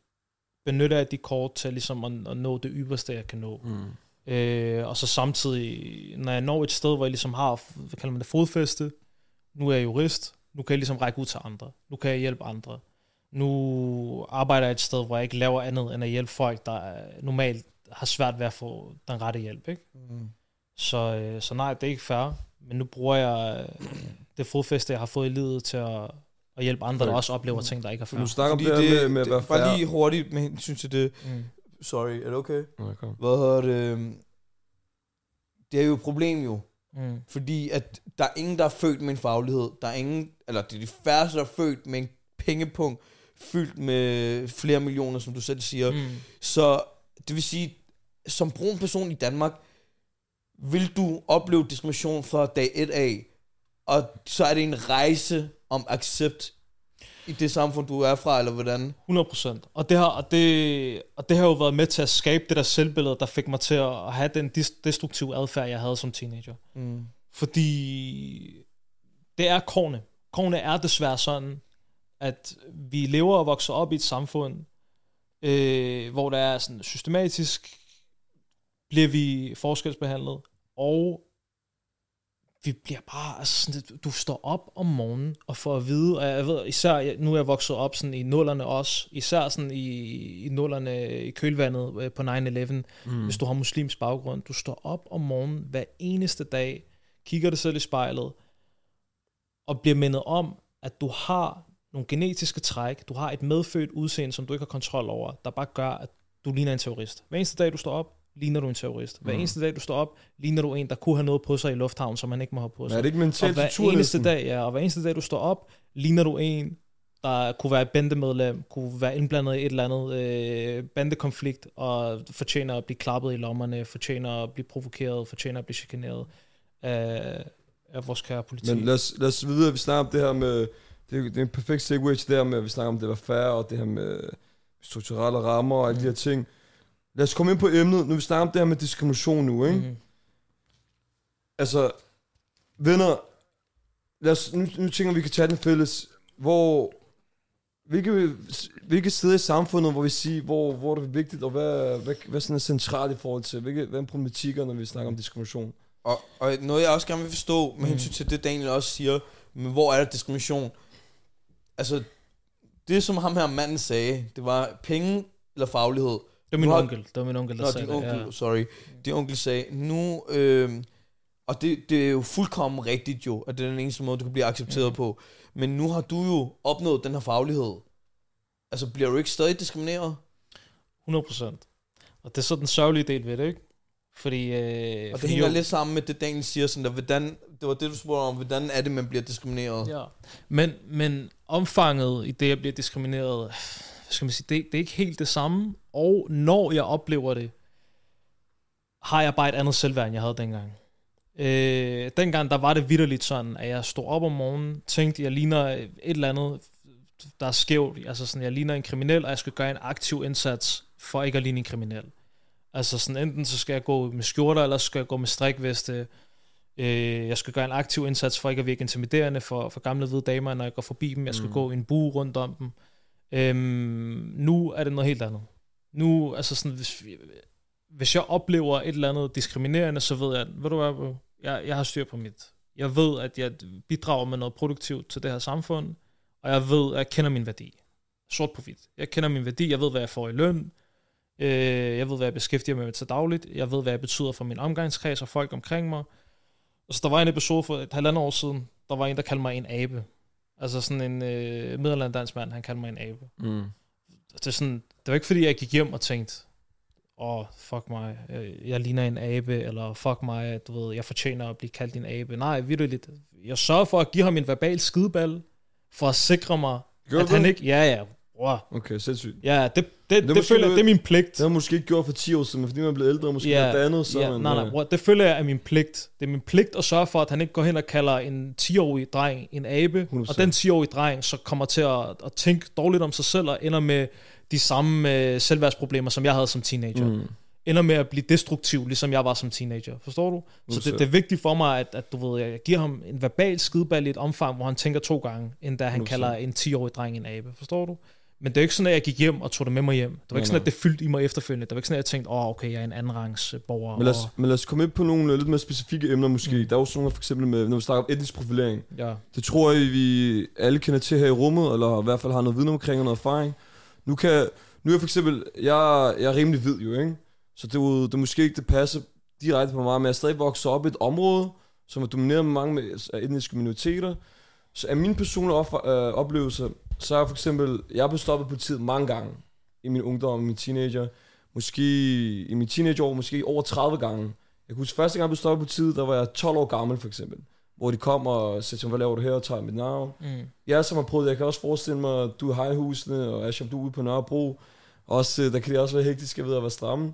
benytter jeg de kort til ligesom at, at nå det ypperste, jeg kan nå. Mm. Øh, og så samtidig, når jeg når et sted, hvor jeg ligesom har, hvad kalder man det, fodfæste, nu er jeg jurist, nu kan jeg ligesom række ud til andre. Nu kan jeg hjælpe andre. Nu arbejder jeg et sted, hvor jeg ikke laver andet, end at hjælpe folk, der er- normalt har svært ved at få den rette hjælp. Ikke? Mm. Så, øh, så nej, det er ikke fair. Men nu bruger jeg øh, det fodfæste, jeg har fået i livet til at, at hjælpe andre, der også oplever ting, der ikke er fair. du snakker om det, her med, med at være det, bare fair. lige hurtigt med hensyn til det. Mm. Sorry, er det okay? Kom. Hvad hedder det? Det er jo et problem jo. Mm. Fordi at der er ingen, der er født med en faglighed. Der er ingen, eller det er de færreste, der er født med en pengepunkt fyldt med flere millioner, som du selv siger. Mm. Så det vil sige, som brun person i Danmark, vil du opleve diskrimination fra dag 1 af, og så er det en rejse om accept i det samfund, du er fra, eller hvordan? 100 procent. Og det, har, og, det, og det har jo været med til at skabe det der selvbillede, der fik mig til at have den destruktive adfærd, jeg havde som teenager. Mm. Fordi det er korne. Korne er desværre sådan, at vi lever og vokser op i et samfund, øh, hvor der er sådan systematisk, bliver vi forskelsbehandlet, og vi bliver bare, altså sådan, du står op om morgenen og får at vide, og jeg ved, især, nu er jeg vokset op sådan i nullerne også, især sådan i, i nullerne i kølvandet øh, på 9-11, mm. hvis du har muslims baggrund, du står op om morgenen hver eneste dag, kigger dig selv i spejlet, og bliver mindet om, at du har nogle genetiske træk, du har et medfødt udseende, som du ikke har kontrol over, der bare gør, at du ligner en terrorist. Hver eneste dag, du står op, ligner du en terrorist. Hver Mm. eneste dag, du står op, ligner du en, der kunne have noget på sig i lufthavn, som man ikke må have på sig. er det ikke og mentalt hver tortur eneste dag, ja, og hver eneste dag, du står op, ligner du en, der kunne være bandemedlem, kunne være indblandet i et eller andet øh, bandekonflikt, og fortjener at blive klappet i lommerne, fortjener at blive provokeret, fortjener at blive chikaneret af, af vores kære politi. Men lad os, lad os videre, vi snakker om det her med, det er, det er en perfekt segue til det her med, at vi snakker om det var fair, og det her med strukturelle rammer og alle de her ting. Lad os komme ind på emnet, nu vi snakker om det her med diskrimination nu, ikke? Mhm. Altså, venner, lad os, nu, nu tænker vi, vi kan tage den fælles, hvor, hvilke, hvilke steder i samfundet, hvor vi siger, hvor, hvor det er vigtigt, og hvad, hvad, hvad sådan er centralt i forhold til, hvilke, hvad er problematikker, når vi snakker om diskrimination? Og, og noget, jeg også gerne vil forstå, med Mm. hensyn til det, Daniel også siger, men hvor er der diskrimination? Altså, det som ham her manden sagde, det var penge eller faglighed. Det var min onkel, det var min onkel, der Nå, sagde din onkel, det. Ja. sorry. Din onkel sagde, nu, øh, og det, det er jo fuldkommen rigtigt jo, at det er den eneste måde, du kan blive accepteret Mm. på. Men nu har du jo opnået den her faglighed. Altså, bliver du ikke stadig diskrimineret? 100 procent. Og det er så den sørgelige del ved det, ikke? Fordi, øh, Og det fordi hænger jo- lidt sammen med det, Daniel siger, sådan der, hvordan, det var det, du spurgte om, hvordan er det, man bliver diskrimineret? Ja. Men, men omfanget i det, jeg bliver diskrimineret, skal man sige, det, det er ikke helt det samme. Og når jeg oplever det, har jeg bare et andet selvværd, end jeg havde dengang. Øh, dengang, der var det vidderligt sådan, at jeg stod op om morgenen, tænkte, jeg ligner et eller andet, der er skævt. Altså sådan, jeg ligner en kriminel, og jeg skal gøre en aktiv indsats for ikke at ligne en kriminel. Altså sådan, enten så skal jeg gå med skjorter, eller så skal jeg gå med strikveste. Øh, jeg skal gøre en aktiv indsats for ikke at virke intimiderende for, for gamle hvide damer, når jeg går forbi dem. Jeg skal Mm. gå en bue rundt om dem. Øhm, nu er det noget helt andet. Nu, altså sådan, hvis, vi- hvis jeg oplever et eller andet diskriminerende, så ved jeg, ved du hvad, jeg, jeg har styr på mit. Jeg ved, at jeg bidrager med noget produktivt til det her samfund, og jeg ved, at jeg kender min værdi. Sort på hvidt. Jeg kender min værdi, jeg ved, hvad jeg får i løn, øh, jeg ved, hvad jeg beskæftiger mig med til dagligt, jeg ved, hvad jeg betyder for min omgangskreds og folk omkring mig. Og så der var en episode for et halvandet år siden, der var en, der kaldte mig en abe. Altså sådan en øh, middelalderdansk dansk mand, han kaldte mig en abe. Mm. Det, er sådan, det var ikke fordi, jeg gik hjem og tænkte, åh, oh, fuck mig, øh, jeg ligner en abe, eller fuck mig, du ved, jeg fortjener at blive kaldt en abe. Nej, vidderligt. Jeg sørger for at give ham en verbal skideball, for at sikre mig, Gjorde at han det? ikke... Ja, ja, bror. Okay, sindssygt. Ja, det, det, Det det, det, føler jeg, det er min pligt. Det har måske ikke gjort for 10 år siden, men fordi man er blevet ældre, måske Ja, noget andet, så ja, man, nej, nej, øh, bror, det føler jeg er min pligt. Det er min pligt at sørge for, at han ikke går hen og kalder en 10-årig dreng en abe, 100%. og den 10-årige dreng så kommer til at, at tænke dårligt om sig selv og ender med de samme øh, selvværdsproblemer, som jeg havde som teenager. Mm. Ender med at blive destruktiv, ligesom jeg var som teenager. Forstår du? Så det, det er vigtigt for mig, at, at du ved, jeg giver ham en verbal skideball i et omfang, hvor han tænker to gange, end da han 100%. kalder en 10-årig dreng en abe. Forstår du? Men det er ikke sådan, at jeg gik hjem og tog det med mig hjem. Det var ikke sådan, at det fyldte i mig efterfølgende. Det var ikke sådan, at jeg tænkte, åh, oh, okay, jeg er en anden rangs øh, borger. Men lad, os, og, men lad os komme ind på nogle øh, lidt mere specifikke emner måske. Mm. Der er jo sådan nogle, for eksempel med, når vi snakker om etnisk profilering. ja. Det tror jeg, vi alle kender til her i rummet, eller i hvert fald har noget viden omkring og noget erfaring. Nu kan nu er jeg for eksempel, jeg, jeg er rimelig hvid jo, ikke? Så det, er det er måske ikke det passer direkte på mig, men jeg er stadig vokset op i et område, som er domineret med mange af etniske minoriteter. Så af mine personlige op, øh, oplevelser, så er for eksempel, jeg blevet stoppet på tid mange gange i min ungdom og min teenager. Måske i min teenageår, måske over 30 gange. Jeg kan huske, første gang jeg blev stoppet på tid, der var jeg 12 år gammel for eksempel. Hvor de kom og sagde hvad laver du her, og tager mit navn. Mm. Jeg som har prøvet, jeg kan også forestille mig, at du er hejhusene, og Asham, du er ude på Nørrebro. Også, øh, der kan det også være hektisk, jeg ved at være stramme.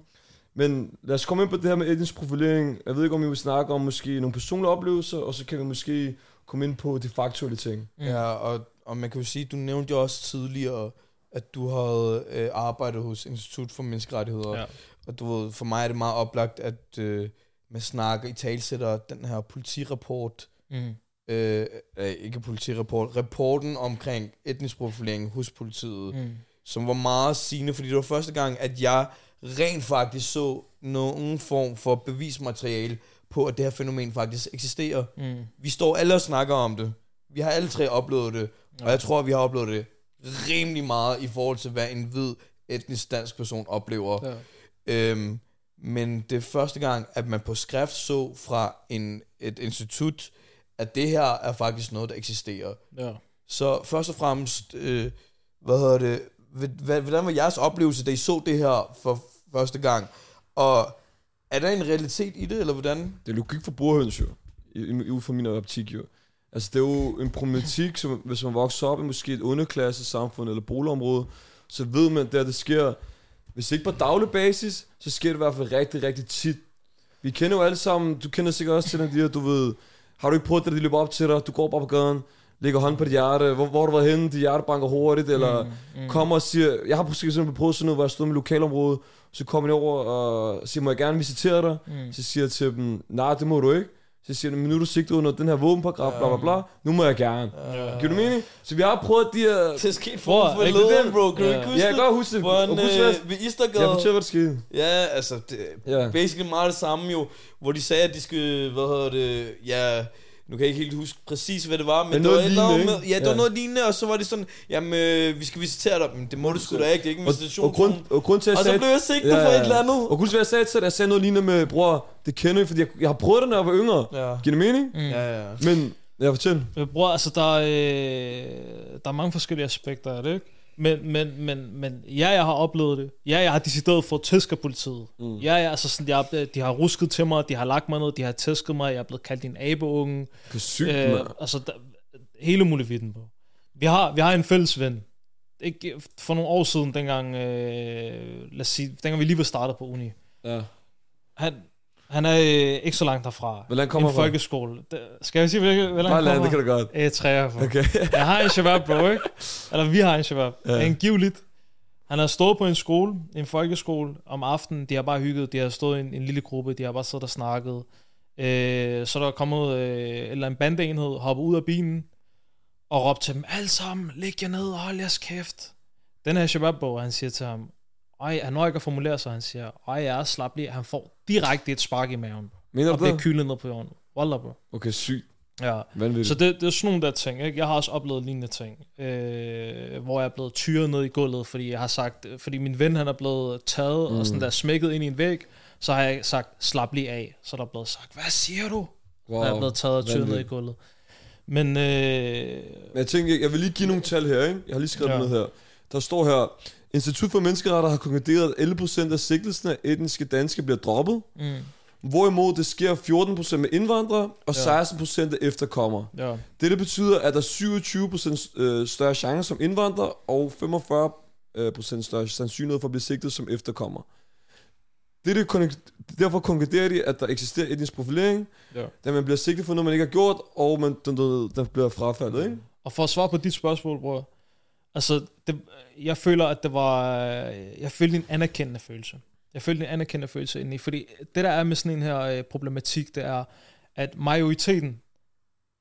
Men lad os komme ind på det her med etnisk profilering. Jeg ved ikke, om vi vil snakke om måske nogle personlige oplevelser, og så kan vi måske komme ind på de faktuelle ting. Mm. Ja, og, og man kan jo sige, du nævnte jo også tidligere, at du havde øh, arbejdet hos Institut for Menneskerettigheder. Ja. Og du ved, for mig er det meget oplagt, at øh, man snakker i talsætter den her politirapport, Mm. øh, øh, ikke politirapport, rapporten omkring etnisk profilering hos politiet, mm. Mm. som var meget sigende, fordi det var første gang, at jeg rent faktisk så nogen form for bevismateriale på, at det her fænomen faktisk eksisterer. Mm. Vi står alle og snakker om det. Vi har alle tre oplevet det, og jeg tror, vi har oplevet det rimelig meget i forhold til, hvad en hvid etnisk dansk person oplever. Ja. Øhm, men det er første gang, at man på skrift så fra en, et institut, at det her er faktisk noget, der eksisterer. Ja. Så først og fremmest, øh, hvad hedder det, hvordan var jeres oplevelse, da I så det her for første gang? Og er der en realitet i det, eller hvordan? Det er logik for burhøns jo, ud fra min optik jo. Altså det er jo en problematik, som hvis man vokser op i måske et underklasse samfund eller boligområde, så ved man, at der det sker, hvis ikke på daglig basis, så sker det i hvert fald rigtig, rigtig tit. Vi kender jo alle sammen, du kender sikkert også til den der, du ved, har du ikke prøvet det, at de løber op til dig, du går bare på gaden, lægger hånden på dit hjerte, hvor, hvor har du været henne, dit hjerte banker hurtigt, eller mm, mm. kommer og siger, jeg har eksempel prøvet sådan noget, hvor jeg stod med lokalområdet, så kommer de over og siger, må jeg gerne visitere dig? Mm. Så siger jeg til dem, nej, det må du ikke. Så siger de, men nu er du sigtet under den her våbenparagraf, bla bla bla, nu må jeg gerne. Ja. Giver du mening? Så vi har prøvet de her... Det sket Hvor- for ikke forleden, det? bro. Kan du ikke huske Ja, jeg kan godt huske det. Hvor Og en, husk, hvad- øh, ved Istergade. Jeg fortæller, hvad der skete. Ja, altså, det er Ja. basically meget det samme jo, hvor de sagde, at de skulle, hvad hedder det, ja, nu kan jeg ikke helt huske præcis, hvad det var, men, Men det noget var, et eller andet lignende, med, ja, det ikke? var Ja. noget lignende, og så var det sådan, jamen, øh, vi skal visitere dig, men det må du sgu da ikke, det er ikke en Og, visitation. og, grund, og grund til, at og så blev jeg sigtet for et eller andet. Og grund til, at jeg sagde til dig, jeg sagde noget lignende med, bror, det kender jeg, fordi jeg, jeg har prøvet det, når jeg var yngre. Ja. Giver det mening? Mm. Ja, ja. Men, jeg fortæl. Men bror, altså der er, øh, der er mange forskellige aspekter af det, ikke? Men, men, men, men ja, jeg har oplevet det. Ja, jeg har decideret fået tæsk af politiet. Mm. Ja, ja, altså sådan, jeg, de har rusket til mig, de har lagt mig ned, de har tæsket mig, jeg er blevet kaldt en abeunge. Det er sygt, Øh, mand. altså, der, hele muligheden på. Vi har, vi har en fælles ven. Ikke, for nogle år siden, dengang, øh, lad os sige, dengang vi lige var startet på uni. Ja. Han, han er øh, ikke så langt derfra. Hvordan kommer en fra? folkeskole. Det, skal jeg sige, hvilken, hvordan lad, kommer? det kan du godt. Øh, træer for. Okay. [laughs] Jeg har en shabab, bro, ikke? Eller vi har en shabab. Ja. Angiveligt. Han har stået på en skole, en folkeskole, om aftenen. De har bare hygget. De har stået i en, en lille gruppe. De har bare siddet og snakket. Øh, så er der kommet øh, eller en bandeenhed, hoppet ud af bilen, og råbt til dem, alle sammen, læg jer ned og hold jeres kæft. Den her shabab han siger til ham, ej, han når ikke at formulere sig, han siger, ej, jeg er slap lige. Han får direkte et spark i maven, Mener og du bliver kylet ned på jorden. Wallah, bro. Okay, sygt. Ja. Vanvittigt. Så det, det er sådan nogle der ting. Ikke? Jeg har også oplevet lignende ting, øh, hvor jeg er blevet tyret ned i gulvet, fordi jeg har sagt, fordi min ven han er blevet taget mm. og sådan der smækket ind i en væg, så har jeg sagt, slap lige af. Så er der blevet sagt, hvad siger du? wow. Jeg er blevet taget og tyret ned i gulvet. Men øh, Men jeg tænker, jeg vil lige give nogle tal her, ikke? Jeg har lige skrevet ja. noget her. Der står her, Institut for Menneskeretter har konkluderet, at 11% af sigtelsen af etniske danske bliver droppet, mm, hvorimod det sker 14% med indvandrere og Ja. 16% af efterkommere. ja. Dette betyder, at der er 27% øh, større chance som indvandrer og 45% større sandsynlighed for at blive sigtet som efterkommer. Dette, kon- derfor konkluderer de, at der eksisterer etnisk profilering, Ja. da man bliver sigtet for noget, man ikke har gjort, og man, den, den, den bliver frafaldet, ikke? Og for at svare på dit spørgsmål, bror, Altså, det, jeg føler, at det var... Jeg følte en anerkendende følelse. Jeg følte en anerkendende følelse indeni, fordi det der er med sådan en her øh, problematik, det er, at majoriteten,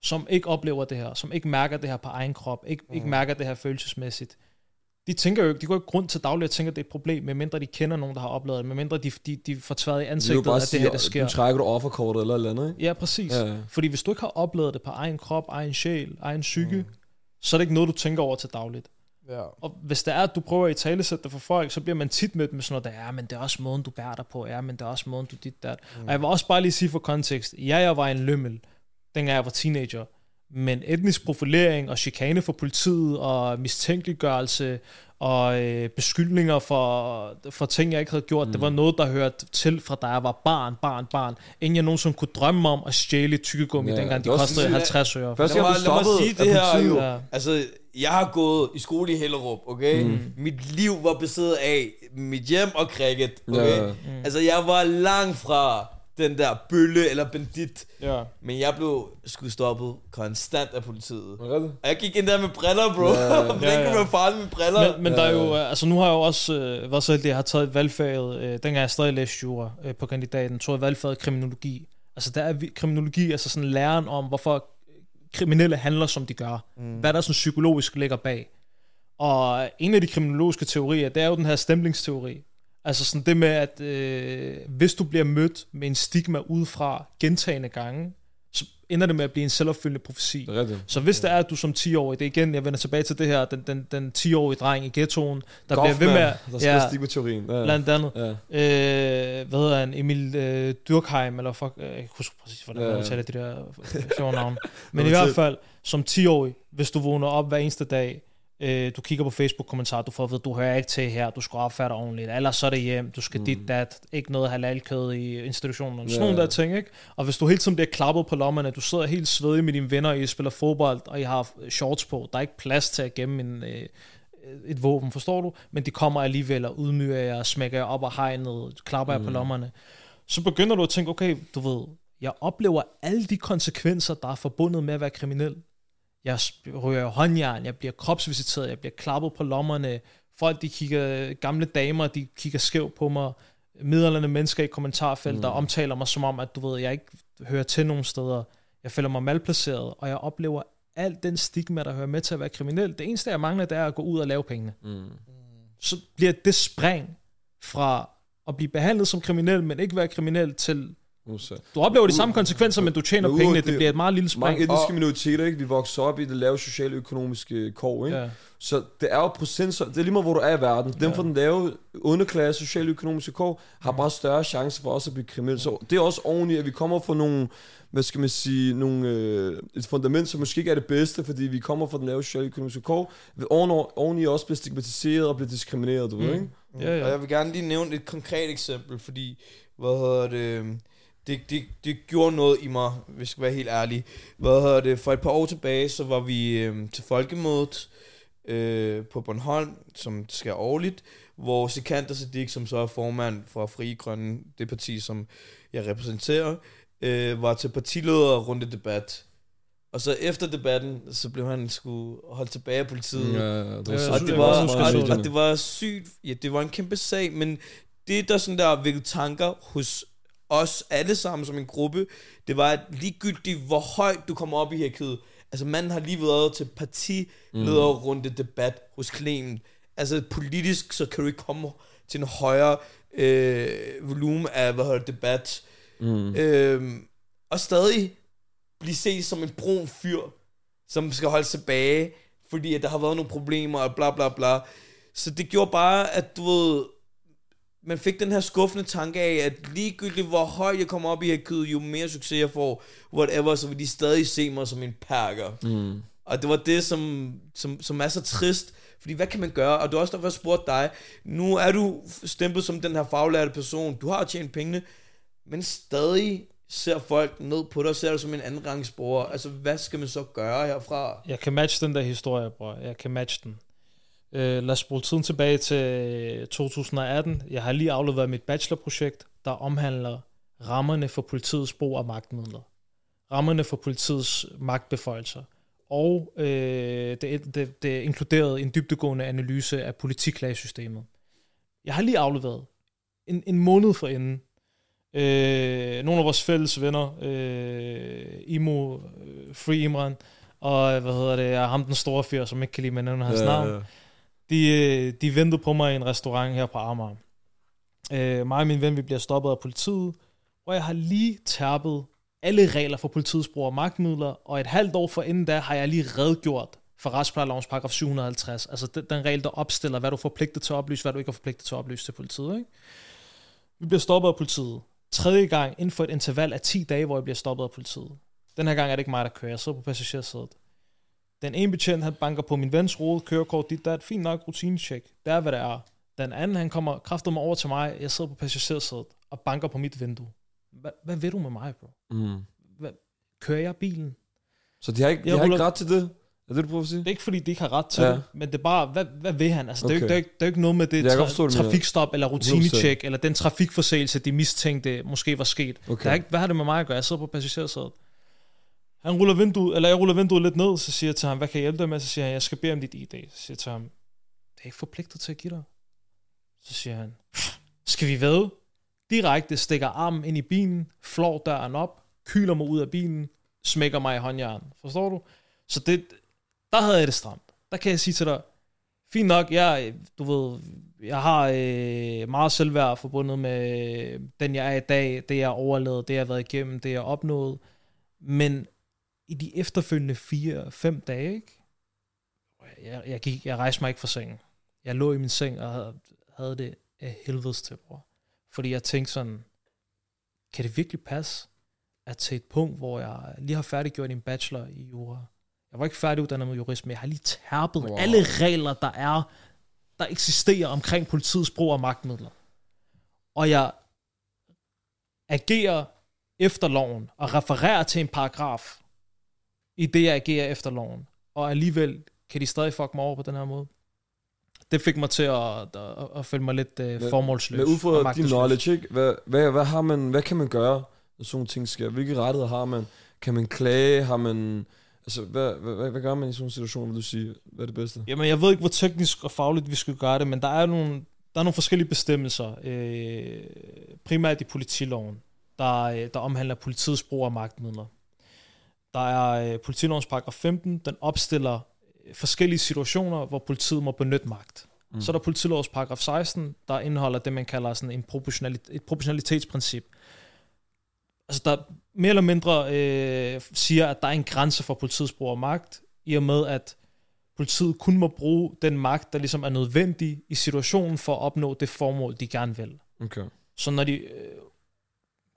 som ikke oplever det her, som ikke mærker det her på egen krop, ikke, mm. ikke mærker det her følelsesmæssigt, de tænker jo ikke, de går ikke grund til dagligt at tænke, at det er et problem, medmindre de kender nogen, der har oplevet det, medmindre de, de, de får tværet i Det ansigtet, at det her, der sker. nu trækker du offerkortet eller eller andet, ikke? Ja, præcis. Ja. ja. Fordi hvis du ikke har oplevet det på egen krop, egen sjæl, egen psyke, mm. så er det ikke noget, du tænker over til dagligt. Ja. Og hvis det er, at du prøver at i talesætte det for folk, så bliver man tit mødt med sådan noget, der, ja, men det er også måden, du bærer dig på, ja, men det er også måden, du dit der. Mm. Og jeg vil også bare lige sige for kontekst, ja, jeg var en lømmel, dengang jeg var teenager, men etnisk profilering og chikane for politiet og mistænkeliggørelse og øh, beskyldninger for, for ting, jeg ikke havde gjort, mm. det var noget, der hørte til fra da jeg var barn, barn, barn. Ingen jeg nogensinde kunne drømme om at stjæle tykkegummi, Ja, dengang det de kostede sådan, 50 øre. Første Lad gang, mig, lad sige det her. Ja. Altså, jeg har gået i skole i Hellerup, okay? Mm. Mit liv var besiddet af mit hjem og cricket, okay? Ja. Mm. Altså, jeg var langt fra den der bølle eller bandit. Ja. Men jeg blev sgu stoppet konstant af politiet. Det rigtigt? Og jeg gik ind der med briller, bro. Ja, ja. [laughs] det Ja, ja. med briller. Men, men der er jo, øh, altså nu har jeg jo også øh, været så heldig, at jeg har taget valgfaget, øh, dengang jeg stadig læste jura øh, på kandidaten, tog jeg valgfaget kriminologi. Altså der er vi- kriminologi, altså sådan læren om, hvorfor kriminelle handler, som de gør. Mm. Hvad der sådan psykologisk ligger bag. Og en af de kriminologiske teorier, det er jo den her stemplingsteori. Altså sådan det med, at øh, hvis du bliver mødt med en stigma udefra gentagende gange, så ender det med at blive en selvopfyldende profeti. Det rigtigt. Så hvis det er, at du som 10-årig, det er igen, jeg vender tilbage til det her, den, den, den 10-årige dreng i ghettoen, der Goffman, bliver ved med at... Der skal ja, stigma-teorien. Ja. blandt andet. Ja. Øh, hvad hedder han? Emil øh, Durkheim, eller fuck, øh, jeg kan huske præcis, hvordan Ja, man ja. udtaler de der øh, sjove navne. [laughs] Men i hvert det- fald, som 10-årig, hvis du vågner op hver eneste dag, øh, du kigger på Facebook-kommentarer, du får at vide, du hører ikke til her, du skal opføre dig ordentligt, ellers så er det hjem, du skal mm. dit, dat, ikke noget halalkød i institutionen, sådan Ja. nogle der ting, ikke? Og hvis du hele tiden bliver klappet på lommerne, du sidder helt svedig med dine venner, I spiller fodbold, og I har shorts på, der er ikke plads til at gemme en, øh, et våben, forstår du? Men de kommer alligevel og ydmyger jer, smækker jer op og hegnet, klapper jer mm. på lommerne. Så begynder du at tænke, okay, du ved, jeg oplever alle de konsekvenser, der er forbundet med at være kriminel. Jeg i håndjern, jeg bliver kropsvisiteret, jeg bliver klappet på lommerne, folk de kigger, gamle damer, de kigger skævt på mig, middelalderne mennesker i kommentarfelter mm. omtaler mig som om, at du ved, jeg ikke hører til nogen steder. Jeg føler mig malplaceret, og jeg oplever al den stigma, der hører med til at være kriminel. Det eneste, jeg mangler, det er at gå ud og lave pengene. Mm. Så bliver det spring fra at blive behandlet som kriminel, men ikke være kriminel, til Usa. du oplever de samme konsekvenser, men du tjener Nu- pengene. Det det- bliver et meget lille spring. Mange etniske Og- minoriteter, ikke? Vi vokser op i det lave sociale-økonomiske kår, ikke? Ja. Så det er jo procent, det er lige meget, hvor du er i verden. Dem fra den lave underklasse, sociale-økonomiske kår, har bare større chance for også at blive kriminel. Så det er også ordentligt, at vi kommer fra nogle, hvad skal man sige, nogle, øh, et fundament, som måske ikke er det bedste, fordi vi kommer fra den lave sociale-økonomiske kår. Vi oven, oveni også bliver stigmatiseret og bliver diskrimineret, du mm. ved, ikke? Ja, Og ja. jeg vil gerne lige nævne et konkret eksempel, fordi, hvad hedder det, det, det, det gjorde noget i mig, hvis jeg skal være helt ærlig. Hvad hedder det, for et par år tilbage, så var vi øh, til folkemødet øh, på Bornholm, som sker årligt, hvor Sikander Siddiq, som så er formand for Frie Grønne, det parti, som jeg repræsenterer, øh, var til partileder runde debat. Og så efter debatten, så blev han sgu holdt tilbage af politiet. Ja, det var Ja, Og det var, og, det. og det var sygt, ja, det var en kæmpe sag, men det, der sådan der vækkede tanker hos os alle sammen som en gruppe, det var, at ligegyldigt hvor højt du kommer op i hierarkiet, altså manden har lige været til partilederrunde debat hos Clement, altså politisk, så kan du ikke komme til en højere øh, volumen af, hvad hedder debat, Mm. Øhm, og stadig blive set som en brun fyr, som skal holde tilbage, fordi at der har været nogle problemer, og bla bla bla. Så det gjorde bare, at du ved, man fik den her skuffende tanke af, at ligegyldigt hvor højt jeg kommer op i hierarkiet, jo mere succes jeg får, whatever, så vil de stadig se mig som en perker. Mm. Og det var det, som, som, som er så trist. Fordi hvad kan man gøre? Og du har også derfor spurgt dig. Nu er du stemplet som den her faglærte person. Du har tjent pengene. Men stadig ser folk ned på dig ser dig som en anden rangsborger. Altså, hvad skal man så gøre herfra? Jeg kan matche den der historie, bror. Jeg kan matche den. Øh, lad os spole tiden tilbage til 2018. Jeg har lige afleveret mit bachelorprojekt, der omhandler rammerne for politiets brug af magtmidler. Rammerne for politiets magtbeføjelser. og øh, det, det, det inkluderede en dybdegående analyse af politiklagesystemet. Jeg har lige afleveret en, en måned for inden. Øh, nogle af vores fælles venner, øh, Imo, øh, Free Imran, og hvad hedder det, ham den store fyr, som ikke kan lide, men hans ja, navn. Ja. De, øh, de ventede på mig i en restaurant her på Amager. Øh, mig og min ven, vi bliver stoppet af politiet, og jeg har lige tærpet alle regler for politiets brug af magtmidler, og et halvt år for inden da har jeg lige redgjort for retsplejelovens paragraf 750, altså den, den regel, der opstiller, hvad du er forpligtet til at oplyse, hvad du ikke er forpligtet til at oplyse til politiet. Ikke? Vi bliver stoppet af politiet. Tredje gang inden for et interval af 10 dage, hvor jeg bliver stoppet af politiet. Den her gang er det ikke mig, der kører. Jeg sidder på passagersædet. Den ene betjent, han banker på min vens rode, kørekort, dit der, fint nok rutinecheck. Det er, hvad det er. Den anden, han kommer kraftet mig over til mig, jeg sidder på passagersædet og banker på mit vindue. Hvad, hvad ved du med mig, bro? Mm. Hvad, kører jeg bilen? Så de har ikke, de Jeg har ikke ret til det? Er det, du prøver at sige? Det er ikke, fordi de ikke har ret til Ja. det, men det er bare, hvad, hvad vil han? Altså, okay. det, er jo ikke, det, er jo ikke, det er jo ikke noget med det forstå, tra- mener. trafikstop eller rutinecheck, eller den trafikforseelse, de mistænkte måske var sket. Okay. Der er ikke, hvad har det med mig at gøre? Jeg sidder på passagersædet. Han ruller vinduet, eller jeg ruller vinduet lidt ned, så siger jeg til ham, hvad kan jeg hjælpe dig med? Så siger han, jeg skal bede om dit ID. Så siger jeg til ham, det er ikke forpligtet til at give dig. Så siger han, skal vi ved? Direkte stikker armen ind i bilen, flår døren op, kyler mig ud af bilen, smækker mig i håndjern. Forstår du? Så det, der havde jeg det stramt. Der kan jeg sige til dig, fint nok, jeg, du ved, jeg har øh, meget selvværd forbundet med den, jeg er i dag, det jeg har overlevet, det jeg har været igennem, det jeg har opnået. Men i de efterfølgende fire-fem dage, ikke? Jeg, jeg, gik, jeg rejste mig ikke fra sengen. Jeg lå i min seng og havde, havde det af helvedes til, bror. Fordi jeg tænkte sådan, kan det virkelig passe, at til et punkt, hvor jeg lige har færdiggjort en bachelor i jura, jeg var ikke færdiguddannet med jurist, men jeg har lige tærpet wow. alle regler, der er, der eksisterer omkring politiets brug af magtmidler. Og jeg agerer efter loven og refererer til en paragraf i det, jeg agerer efter loven. Og alligevel kan de stadig fuck mig over på den her måde. Det fik mig til at, at, at, at føle mig lidt uh, Men- formålsløs. Men ud fra din knowledge, ikke? Hvad, hvad, hvad, har man, hvad kan man gøre, når sådan nogle ting sker? Hvilke rettigheder har man? Kan man klage? Har man... Altså, hvad, hvad, hvad, hvad gør man i sådan en situation, vil du sige? Hvad er det bedste? Jamen, jeg ved ikke, hvor teknisk og fagligt vi skulle gøre det, men der er nogle, der er nogle forskellige bestemmelser, øh, primært i politiloven, der, øh, der omhandler politiets brug af magtmidler. Der er øh, politilovens paragraf 15, den opstiller øh, forskellige situationer, hvor politiet må benytte magt. Mm. Så er der politilovens paragraf 16, der indeholder det, man kalder sådan en proportionalit- et proportionalitetsprincip. Altså, der mere eller mindre øh, siger, at der er en grænse for politiets brug af magt, i og med, at politiet kun må bruge den magt, der ligesom er nødvendig i situationen for at opnå det formål, de gerne vil. Okay. Så når de øh,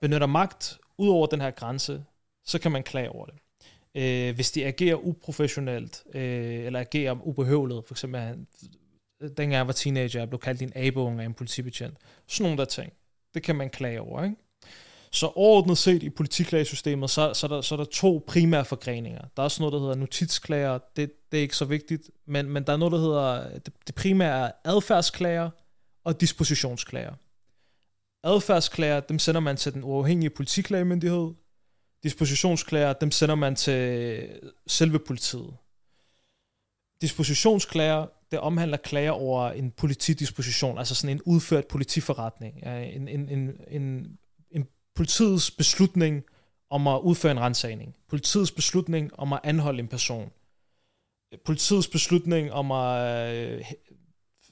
benytter magt ud over den her grænse, så kan man klage over det. Øh, hvis de agerer uprofessionelt, øh, eller agerer ubehøvlet, for eksempel, han, dengang jeg var teenager, jeg blev kaldt en abunge af en politibetjent. Sådan nogle der ting. Det kan man klage over, ikke? Så overordnet set i politiklagesystemet, så, så, er der, så er der to primære forgreninger. Der er også noget, der hedder notitsklager. Det, det er ikke så vigtigt. Men, men der er noget, der hedder... Det, det primære er adfærdsklager og dispositionsklager. Adfærdsklager, dem sender man til den uafhængige politiklagemyndighed. Dispositionsklager, dem sender man til selve politiet. Dispositionsklager, det omhandler klager over en politidisposition, altså sådan en udført politiforretning. En, en, en, en, en politiets beslutning om at udføre en rensagning. Politiets beslutning om at anholde en person. Politiets beslutning om at øh,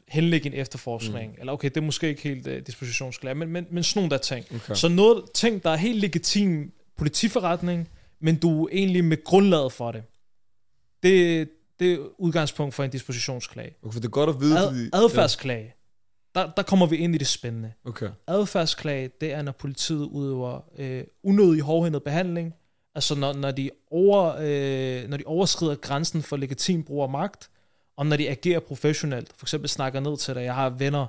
henlægge en efterforskning. Mm. Eller okay, det er måske ikke helt uh, dispositionsklager, men, men, men sådan nogle der ting. okay. Så noget ting, der er helt legitim politiforretning, men du er egentlig med grundlaget for det. Det, det er udgangspunkt for en dispositionsklage. okay, for det er godt at vide, Ad, fordi... adfærdsklage. Der, der kommer vi ind i det spændende. Ja. Okay. Adfærdsklage, det er, når politiet udøver øh, unødig hårdhændet behandling. Altså når, når, de over, øh, når de overskrider grænsen for legitim brug af magt, og når de agerer professionelt. For eksempel snakker ned til dig. Jeg har venner,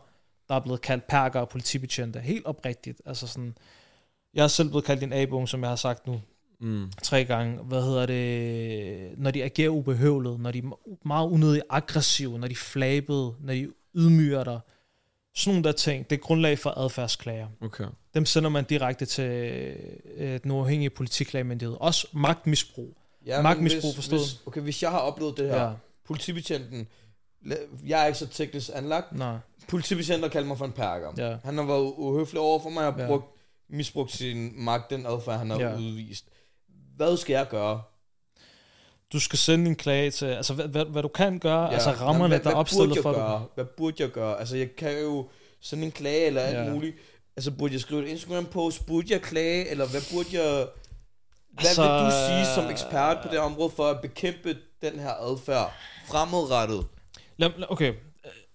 der er blevet kaldt perker og politibetjente. Helt oprigtigt. Altså sådan, jeg er selv blevet kaldt en abung, som jeg har sagt nu Mm. tre gange. Hvad hedder det? Når de agerer ubehøvlet, når de er meget unødigt aggressive, når de flabede, når de ydmyger dig. Sådan nogle der ting, det er grundlag for adfærdsklager. Okay. Dem sender man direkte til øh, den uafhængige politiklagemyndighed. Også magtmisbrug. men Magtmisbrug hvis- forstået. Hvis, okay, hvis jeg har oplevet det her, Ja. ja. politibetjenten, jeg er ikke så teknisk anlagt, Nej. politibetjenten kaldt mig for en perker. Ja. Han har været uhøflig over for mig, og Ja. brugt, misbrugt sin magt, den adfærd, han har Ja. udvist. Hvad skal jeg gøre? Du skal sende en klage til, altså hvad, hvad, hvad du kan gøre, ja. altså Jamen, rammerne, hvad, der er opstillet for dig. Hvad burde jeg gøre? Altså, jeg kan jo sende en klage eller alt Ja. muligt. Altså, burde jeg skrive et Instagram-post? Burde jeg klage? Eller hvad burde jeg... Hvad Altså, vil du sige som ekspert på det område for at bekæmpe den her adfærd fremadrettet? Lad- okay,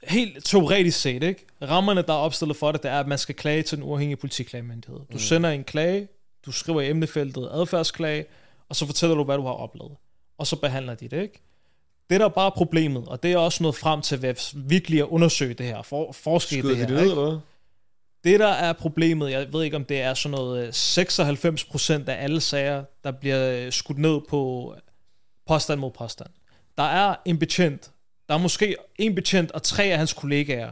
helt teoretisk set, ikke? Rammerne, der er opstillet for det, det er, at man skal klage til den uafhængige politiklagemyndighed. Du mm. sender en klage, du skriver i emnefeltet adfærdsklage, og så fortæller du, hvad du har oplevet. Og så behandler de det, ikke? Det, der er bare problemet, og det er også noget frem til ved virkelig at undersøge det her, for, forske i det de her. det ikke? eller? Det, der er problemet, jeg ved ikke, om det er sådan noget øh, 96% af alle sager, der bliver øh, skudt ned på påstand mod påstand. Der er en betjent, der er måske en betjent og tre af hans kollegaer,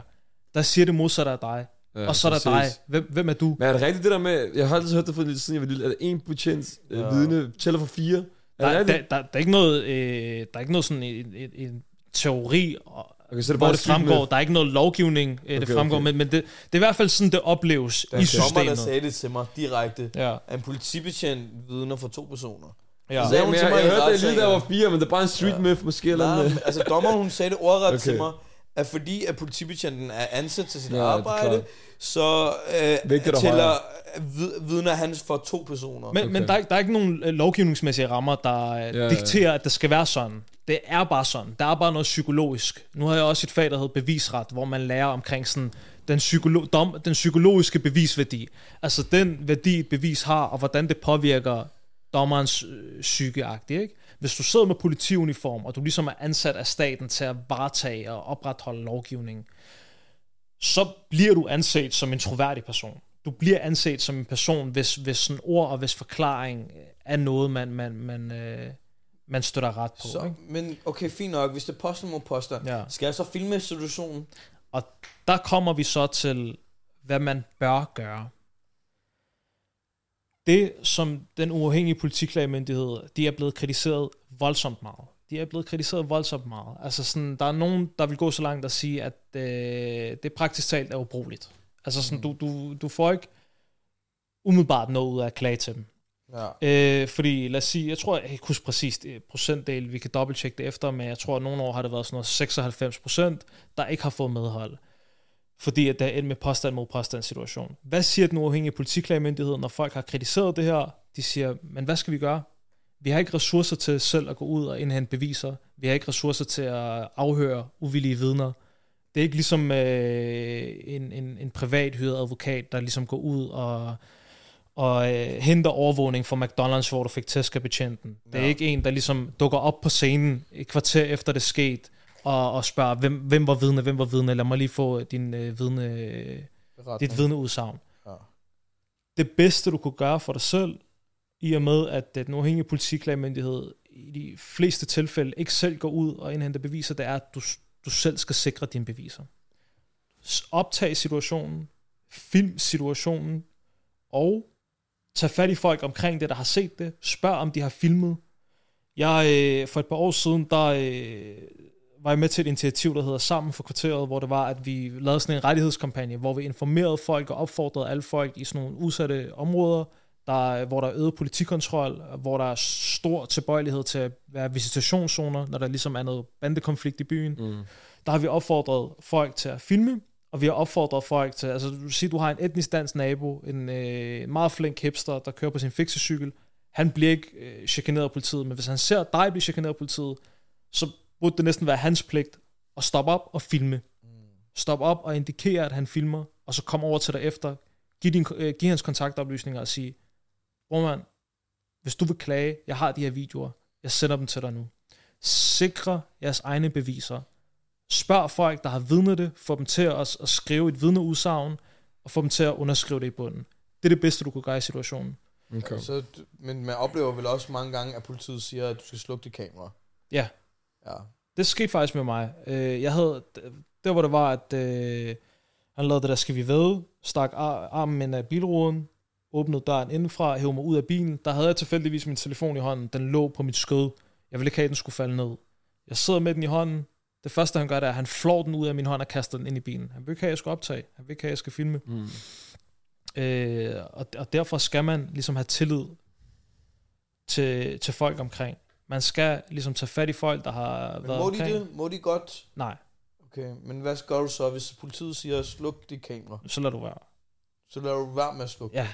der siger det modsatte af dig. Ja, og så er der dig. Hvem, hvem er du? Men er det rigtigt det der med, jeg har altid hørt det for lidt siden jeg var lille, at en betjent ja. Ja. vidne tæller for fire? Er Der, det der, der, der, er ikke noget, øh, der er ikke noget sådan en, en, en teori, og, Okay, så det hvor det fremgår. myth. Der er ikke noget lovgivning, øh, det Okay, fremgår, okay. men, men det, det er i hvert fald sådan, det opleves Der i Dommer, der systemet. sagde det til mig direkte. Ja, at en politibetjent vidner for to personer. Ja. Så Ja, sagde hun men til jeg, mig jeg hørte det lige, der var fire, men det er bare en street Ja. myth, måske. Eller Nej, altså dommeren, hun sagde det ordret okay. til mig, at fordi at politibetjenten er ansat til sit Ja, ja, arbejde, så øh, tæller vid- vidner han for to personer. Men, Okay. men der, er, ikke- der er ikke nogen øh, lovgivningsmæssige rammer, der øh, ja. dikterer, at det skal være sådan. Det er bare sådan. Der er bare noget psykologisk. Nu har jeg også et fag, der hedder bevisret, hvor man lærer omkring sådan den, psykolo- dom, den psykologiske bevisværdi. Altså den værdi, et bevis har, og hvordan det påvirker dommerens øh, psykeagtigt. Ikke? Hvis du sidder med politiuniform, og du ligesom er ansat af staten til at varetage og opretholde lovgivningen, så bliver du anset som en troværdig person. Du bliver anset som en person, hvis, hvis sådan ord og hvis forklaring øh, er noget, man, man, man, øh, man støtter ret på. så, Ikke? men okay, fint nok. Hvis det er påstand mod påstand, Ja. skal jeg så filme situationen? Og der kommer vi så til, hvad man bør gøre. Det, som den uafhængige politiklagemyndighed, de er blevet kritiseret voldsomt meget. De er blevet kritiseret voldsomt meget. Altså sådan, der er nogen, der vil gå så langt at sige, at øh, det praktisk talt er ubrugeligt. Altså sådan, du, du, du får ikke umiddelbart noget ud af at klage til dem. Ja. Øh, fordi lad os sige, jeg tror, jeg kan ikke huske præcis procentdel, vi kan dobbelttjekke det efter, men jeg tror, at nogle år har det været sådan noget 96 procent, der ikke har fået medhold. Fordi at der er endt med påstand mod påstand situation. Hvad siger den uafhængige politiklagemyndighed, når folk har kritiseret det her? De siger, men hvad skal vi gøre? Vi har ikke ressourcer til selv at gå ud og indhente beviser. Vi har ikke ressourcer til at afhøre uvillige vidner. Det er ikke ligesom øh, en, en, en privat hyret advokat, der ligesom går ud og og øh, henter overvågning fra McDonald's, hvor du fik tæsk af betjenten. Det er Ja. ikke en, der ligesom dukker op på scenen et kvarter efter det skete, og, og spørger, hvem, hvem var vidne, hvem var vidne, lad mig lige få din, øh, vidne, øh, dit vidneudsagn. Ja. Det bedste, du kunne gøre for dig selv, i og med, at den uafhængige politiklagemyndighed i de fleste tilfælde ikke selv går ud og indhenter beviser, det er, at du, du selv skal sikre dine beviser. Optag situationen, film situationen, og tag fat i folk omkring det, der har set det. Spørg, om de har filmet. Jeg, øh, for et par år siden, der øh, var jeg med til et initiativ, der hedder Sammen for kvarteret, hvor det var, at vi lavede sådan en rettighedskampagne, hvor vi informerede folk og opfordrede alle folk i sådan nogle udsatte områder, der, hvor der er øget politikontrol, hvor der er stor tilbøjelighed til at være visitationszoner, når der ligesom er noget bandekonflikt i byen. Mm. Der har vi opfordret folk til at filme, og vi har opfordret folk til, altså du siger, du har en etnisk dansk nabo, en øh, meget flink hipster, der kører på sin fiksecykel, han bliver ikke øh, chikaneret af politiet, men hvis han ser dig blive chikaneret af politiet, så burde det næsten være hans pligt at stoppe op og filme. Stoppe op og indikere, at han filmer, og så komme over til dig efter, give, din, øh, give hans kontaktoplysninger og sige, brormand, hvis du vil klage, jeg har de her videoer, jeg sender dem til dig nu. Sikre jeres egne beviser. Spørg folk, der har vidnet det, få dem til at, at skrive et vidneudsagn, og få dem til at underskrive det i bunden. Det er det bedste, du kunne gøre i situationen. Okay. Så, men man oplever vel også mange gange, at politiet siger, at du skal slukke dit kamera. Ja. Ja. Det skete faktisk med mig. Øh, Jeg havde, der hvor det var, at øh, han lavede det der, skal vi ved, stak ar- armen ind af bilruden, åbnede døren indenfra, hævde mig ud af bilen. Der havde jeg tilfældigvis min telefon i hånden. Den lå på mit skød. Jeg ville ikke have, at den skulle falde ned. Jeg sidder med den i hånden. Det første, han gør, det er, at han flår den ud af min hånd og kaster den ind i bilen. Han vil ikke have, at jeg skal optage. Han vil ikke have, at jeg skal filme. Mm. Øh, og, og derfor skal man ligesom have tillid til, til folk omkring. Man skal ligesom tage fat i folk, der har Men været må de omkring. det? Må de godt? Nej, Okay, men hvad gør du så, hvis politiet siger, sluk dit kamera? så lad du være. Så lader du være med at slukke. Ja,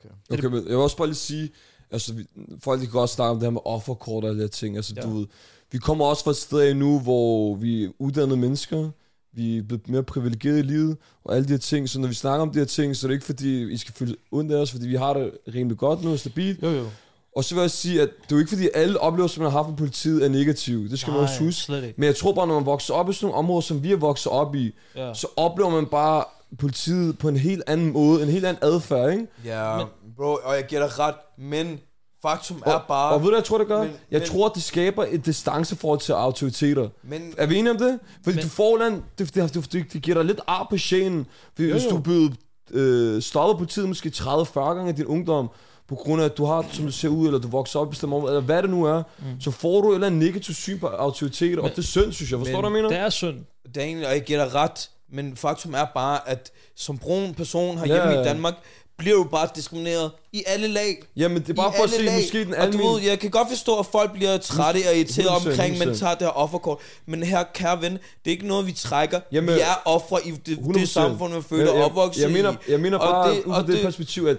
Okay. Okay, men jeg vil også bare lige sige, altså vi, folk de kan også snakke om det her med offerkort og alle de her ting. Altså Ja. du ved, vi kommer også fra et sted af nu, hvor vi er uddannede mennesker, vi er blevet mere privilegerede i livet, og alle de her ting. Så når vi snakker om de her ting, så er det ikke fordi, I skal føle ondt af os, fordi vi har det rimelig godt nu og stabilt. jo jo. Og så vil jeg sige, at det er jo ikke fordi, alle oplevelser, man har haft med politiet, er negative. Det skal man også huske. slet ikke. Men jeg tror bare, når man vokser op i sådan nogle områder, som vi er vokset op i, Ja. så oplever man bare politiet på en helt anden måde, en helt anden adfærd, ikke? Ja, Men- bro, og jeg giver dig ret, men faktum Og, er bare... og ved du, hvad jeg tror, det gør? Men- jeg men- tror, det skaber et distanceforhold til autoriteter. men, Er vi enige om det? Fordi Men- du får den, det, det, det, det, det giver dig lidt ar på sjælen. Fordi Jo, hvis jo. du blevet øh, stoppet på tid måske 30-40 gange i din ungdom, på grund af, at du har, som du ser ud, eller du vokser op i bestemt område, eller hvad det nu er, mm. så får du et eller andet negativt syn på autoriteter, og det er synd, synes jeg. Forstår Men- du, hvad jeg Det mener? er synd. Daniel, og jeg giver dig ret, men faktum er bare, at som brun person herhjemme Ja, ja, ja. i Danmark, bliver du bare diskrimineret i alle lag. Jamen, det er I bare for at se, lag. måske den Og du almindelige... ved, jeg kan godt forstå, at folk bliver trætte og irriteret 100%, omkring, man 100%. tager det her offerkort. Men her, kære ven, det er ikke noget, vi trækker. Jamen, vi er ofre i det, 100%. det samfund, vi føler jeg, og jeg, opvokset jeg, mener, i. jeg mener Og bare, det- det, ud og fra det, det- perspektiv, at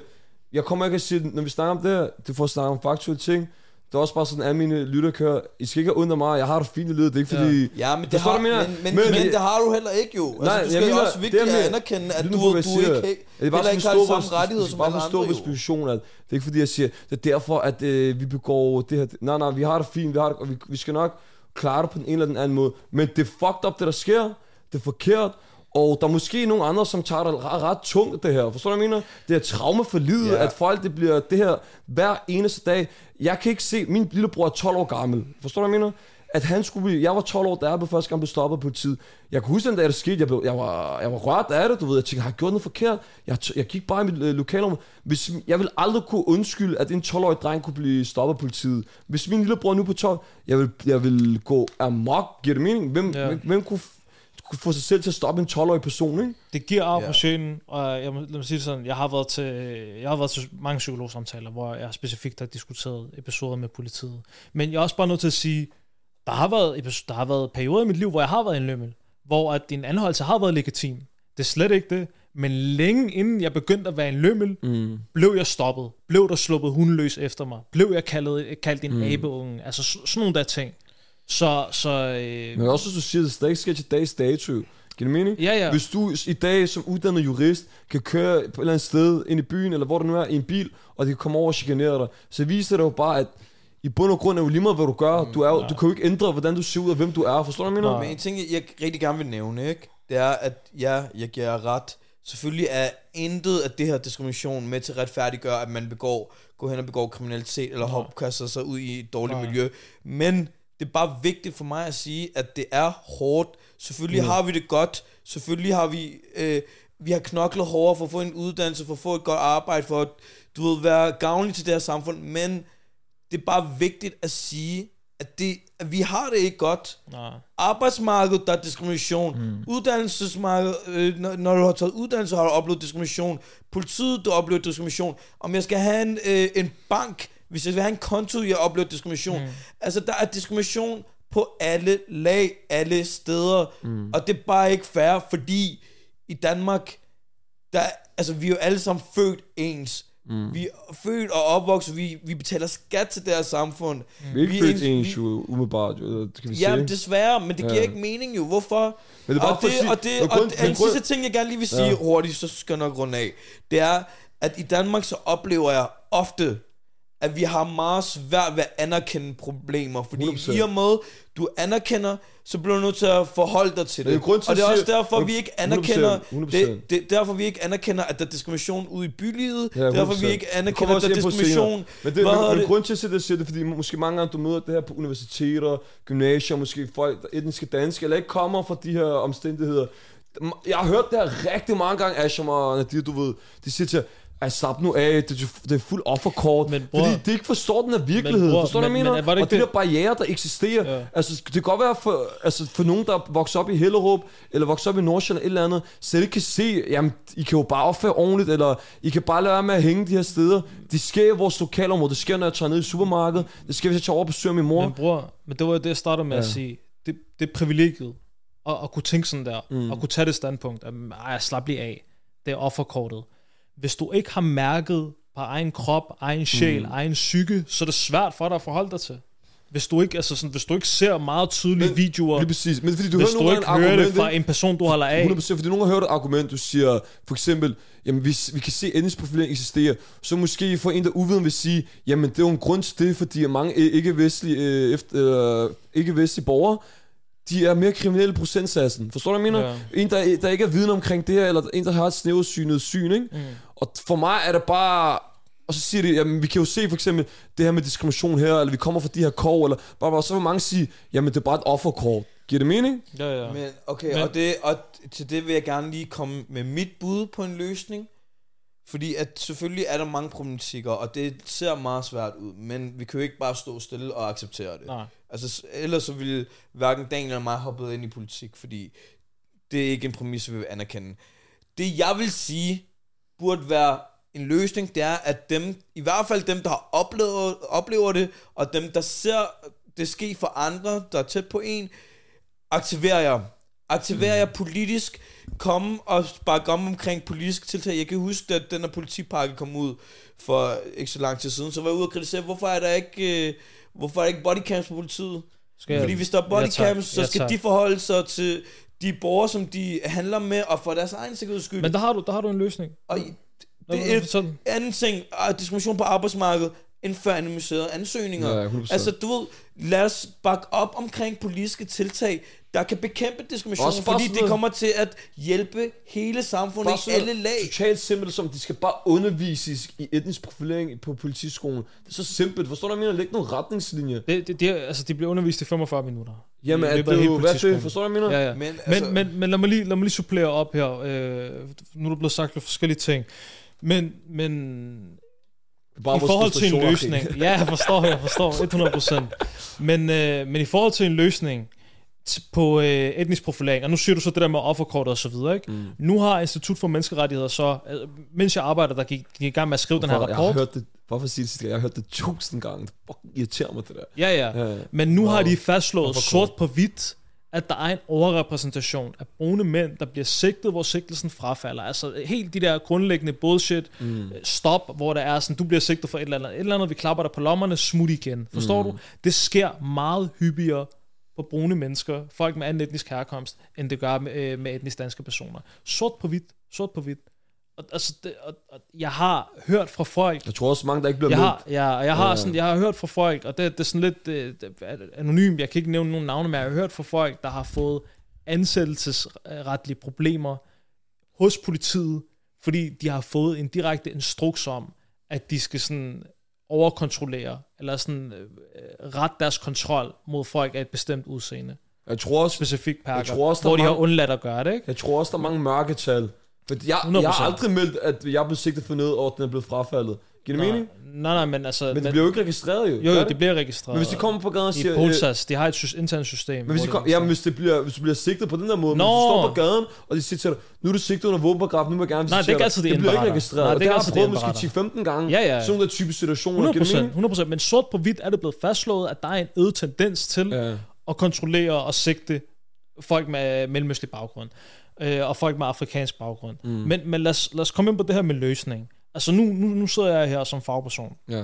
jeg kommer ikke at sige, når vi snakker om det her, det får snakke om faktuelle ting, det er også bare sådan, at mine lytter kører, I skal ikke af mig, jeg har det fint i livet, det er ikke fordi... Ja, men det, har, du, jeg men, men, Men- men, det har du heller ikke jo. Altså, Nej, du jeg skal jo mener- også vigtigt det er at anerkende, at du, du jeg ikke, Jeg er bare heller ikke har forstå de samme rettigheder jeg som bare alle forstå andre vores jo. position, at det er ikke fordi, jeg siger, det er derfor, at øh, vi begår det her. Nej, nej, vi har det fint, vi har det, og vi, vi skal nok klare det på den ene eller den anden måde. Men det er fucked up, det der sker. Det er forkert. Og der er måske nogle andre, som tager det ret, ret tungt, det her. Forstår du, hvad jeg mener? Det er traume for livet, yeah. at folk, det bliver det her hver eneste dag. Jeg kan ikke se, min lillebror er 12 år gammel. Forstår du, hvad jeg mener? At han skulle blive, jeg var 12 år, da jeg blev første gang blev stoppet på tid. Jeg kunne huske den dag, det skete. Jeg, blev, jeg, var, jeg var rørt af det, du ved. Jeg tænkte, har jeg gjort noget forkert? Jeg, jeg gik bare i mit øh, lokalområde. Hvis, jeg vil aldrig kunne undskylde, at en 12-årig dreng kunne blive stoppet af politiet. Hvis min lillebror nu på 12, jeg vil, jeg vil gå amok. Giver det mening? Hvem, ja. hvem, hvem kunne, kunne få sig selv til at stoppe en 12-årig person, ikke? Det giver Ja. på sjælen, og jeg må, lad mig sige det sådan, jeg har været til, jeg har været til mange psykologsamtaler, hvor jeg specifikt har diskuteret episoder med politiet. Men jeg er også bare nødt til at sige, der har været, der har været perioder i mit liv, hvor jeg har været en lømmel, hvor at din anholdelse har været legitim. Det er slet ikke det. Men længe inden jeg begyndte at være en lømmel, Mm. blev jeg stoppet. Blev der sluppet hundeløs efter mig. Blev jeg kaldet, kaldt en mm. abeunge. Altså sådan nogle der ting. Så, så øh, Men også hvis du siger, at det stadig sker til dags dato. Giver det mening? ja, ja. Hvis du i dag som uddannet jurist kan køre på et eller andet sted ind i byen, eller hvor det nu er, i en bil, og de kan komme over og chikanere dig, så viser det jo bare, at i bund og grund er jo lige meget, hvad du gør. Du, er jo, du kan jo ikke ændre, hvordan du ser ud og hvem du er. Forstår du, hvad jeg mener? Men en ting, jeg rigtig gerne vil nævne, ikke? det er, at ja, jeg giver jer ret. Selvfølgelig er intet af det her diskrimination med til at retfærdiggøre, at man begår, går hen og begår kriminalitet, eller hop, kaster sig ud i et dårligt Nej. miljø. Men det er bare vigtigt for mig at sige, at det er hårdt. Selvfølgelig har vi det godt. Selvfølgelig har vi... Øh, vi har knoklet hårdere for at få en uddannelse, for at få et godt arbejde, for at du ved, være gavnlig til det her samfund, men det er bare vigtigt at sige, at, det, at vi har det ikke godt. Nej. Arbejdsmarkedet, der er diskrimination. Mm. Uddannelsesmarkedet, øh, når, når du har taget uddannelse, har du oplevet diskrimination. Politiet, du har oplevet diskrimination. Om jeg skal have en, øh, en bank, hvis jeg vil have en konto, jeg har oplevet diskrimination. Mm. Altså, der er diskrimination på alle lag, alle steder. Mm. Og det er bare ikke fair, fordi i Danmark, der, altså, vi er jo alle sammen født ens. Mm. Vi er født og opvokset, vi, vi betaler skat til det her samfund. Vi er ikke Vi født en- ens jo, umiddelbart, jo, kan vi Jamen sige. desværre, men det giver Ja. ikke mening jo. Hvorfor? Men det er bare og det, sige- og det, og grund- det, men en sidste ting, jeg gerne lige vil sige ja. hurtigt, så skal jeg nok runde af. Det er, at i Danmark så oplever jeg ofte, at vi har meget svært ved at anerkende problemer. Fordi 100%. i og med, du anerkender, så bliver du nødt til at forholde dig til det. det er grund til og det er også derfor, vi ikke anerkender, 100%. det, det, derfor vi ikke anerkender, at der er diskrimination ude i bylivet. Ja, derfor 100%. vi ikke anerkender, at der er diskrimination. Men, det, Hvad men, men det? grund til at det, siger det, fordi måske mange gange du møder det her på universiteter, gymnasier, måske folk, der er etniske danske, eller ikke kommer fra de her omstændigheder. Jeg har hørt det her rigtig mange gange, Asham og Nadir, du ved, de siger til Ej, slap nu af, det, det er fuld offerkort. Men bror- fordi det ikke forstår den her virkelighed. bror, forstår du, hvad jeg men- mener? men det og ikke de der det- barriere, der eksisterer. Ja. Altså, det kan godt være for, altså, for nogen, der vokser op i Hellerup, eller vokser op i Nordsjælland, eller et eller andet, så ikke kan se, jamen, I kan jo bare opføre ordentligt, eller I kan bare lade være med at hænge de her steder. Det sker i vores lokalområde. Det sker, når jeg tager ned i supermarkedet. Det sker, hvis jeg tager over og besøger min mor. Men bror, men det var jo det, jeg startede med ja. at sige. Det, det er privilegiet at, at kunne tænke sådan der, mm. Mm. og kunne tage det standpunkt, at ej, slap lige af. Det er offerkortet. Hvis du ikke har mærket på egen krop, egen sjæl, mm. egen psyke, så er det svært for dig at forholde dig til. Hvis du ikke, altså sådan, hvis du ikke ser meget tydelige Men- videoer, Lige præcis. Men fordi du hvis hører du ikke hører det fra en person, du holder af, 100%, fordi nogle har hørt et argument, du siger, for eksempel, jamen vi, vi kan se, etnisk profilering eksisterer, så måske for en, der uviden vil sige, jamen det er jo en grund til det, fordi mange øh, ikke-vestlige, øh, efter, øh, ikke-vestlige borgere, de er mere kriminelle procentsatsen. Forstår du, hvad jeg mener? Ja. En, der, der ikke er viden omkring det her, eller en, der har et snæversynet syn, ikke? Mm. Og for mig er det bare... Og så siger de, jamen vi kan jo se for eksempel det her med diskrimination her, eller vi kommer fra de her kår, eller bare, bare så vil mange sige, jamen det er bare et offerkort. Giver det mening? ja, ja. Men okay, men, og, det, og til det vil jeg gerne lige komme med mit bud på en løsning. Fordi at selvfølgelig er der mange problematikker, og det ser meget svært ud, men vi kan jo ikke bare stå stille og acceptere det. Nej. Altså, ellers så ville hverken Daniel eller mig hoppet ind i politik, fordi det er ikke en præmis, vi vil anerkende. Det jeg vil sige, burde være en løsning, det er, at dem, i hvert fald dem, der har oplevet, oplever det, og dem, der ser det ske for andre, der er tæt på en, aktiverer jer. Aktiverer jer politisk. Kom og bakke om omkring politiske tiltag. Jeg kan huske, at den her politipakke kom ud for ikke så lang tid siden, så var jeg ude og kritisere, hvorfor er der ikke, øh, hvorfor er der ikke bodycams på politiet? Skal jeg- Fordi hvis der er Ja, bodycams, tak. så Ja, skal tak. de forholde sig til de borgere, som de handler med, og for deres egen sikkerheds skyld. Men der har du, der har du en løsning. og Nå, det er sådan. anden ting, diskrimination på arbejdsmarkedet, indfør anonymiserede ansøgninger. Ja, 100%. altså, du ved, lad os bakke op omkring politiske tiltag, der kan bekæmpe diskrimination, Også fordi det kommer til at hjælpe hele samfundet i alle lag. Totalt simpelt som, de skal bare undervises i etnisk profilering på politiskolen. Det er så simpelt. Forstår du, hvad jeg mener? Læg nogle retningslinjer. Det, det, det, altså, de bliver undervist i 45 minutter. Jamen, er af det hele jo, hvad er det? Forstår du, hvad jeg mener? Ja, ja. Men, Men, altså, men, men lad, mig lige, lad mig lige supplere op her. Øh, nu er der blevet sagt lidt forskellige ting. Men, men Bare i forhold til en løsning... Ja, jeg forstår, jeg forstår, [laughs] 100%. Men, øh, men i forhold til en løsning på øh, etnisk profilering, og nu siger du så det der med offerkortet og så videre, ikke? Mm. Nu har Institut for Menneskerettigheder så, øh, mens jeg arbejder, der gik, gik i gang med at skrive den her Hvorfor? Jeg har rapport. hørt det, hvorfor sige det? Jeg har hørt det tusind gange. Det fucking irriterer mig, det der. Ja, ja. Ja, ja. Men nu Wow. har de fastslået Hvorfor sort på hvidt, at der er en overrepræsentation af brune mænd, der bliver sigtet, hvor sigtelsen frafalder. Altså helt de der grundlæggende bullshit, mm. stop, hvor der er sådan, du bliver sigtet for et eller andet, et eller andet, vi klapper dig på lommerne, smut igen. Forstår mm. du? Det sker meget hyppigere på brune mennesker, folk med anden etnisk herkomst, end det gør med, øh, med etnisk danske personer. Sort på hvidt, sort på hvidt. Og, altså, det, og, og jeg har hørt fra folk, Jeg tror også mange, der ikke bliver jeg har, ja, og jeg har, Ja. sådan, jeg har hørt fra folk, og det, det er sådan lidt øh, det er anonymt, jeg kan ikke nævne nogen navne, men jeg har hørt fra folk, der har fået ansættelsesretlige problemer hos politiet, fordi de har fået en direkte instruks om, at de skal sådan overkontrollere, eller sådan øh, ret deres kontrol mod folk af et bestemt udseende. Jeg tror også, Specifikt perker, tror også, hvor de har mange- undladt at gøre det, ikke? jeg tror også, der er mange mørketal. For jeg, 100%. jeg har aldrig meldt, at jeg blevet sigtet for noget, og den er blevet frafaldet. Giver det Nej, mening? nej, nej, men altså... Men det bliver jo ikke registreret jo. jo, jo, det? det bliver registreret. Men hvis de kommer på gaden og I siger... øh, Polsas, de har et sy- internt system. Men hvis, de det kom, ja, men hvis, det bliver, hvis du bliver sigtet på den der måde, men Nå. hvis du står på gaden, og de siger til dig, nu er du sigtet under våbenparagraf, nu må jeg gerne Nej, det er ikke altid, de det bliver ikke registreret. Nej, det er det har jeg prøvet måske 10-15 gange. Ja, ja. Sådan nogle der type situationer. 100 Giver det procent, mening? 100% Men sort på hvidt er det blevet fastslået, at der er en øget tendens til Ja. at kontrollere og sigte folk med mellemøstlig baggrund. Øh, og folk med afrikansk baggrund. Mm. Men, men lad, os, lad os komme ind på det her med løsning. Altså nu, nu, nu sidder jeg her som fagperson. Ja.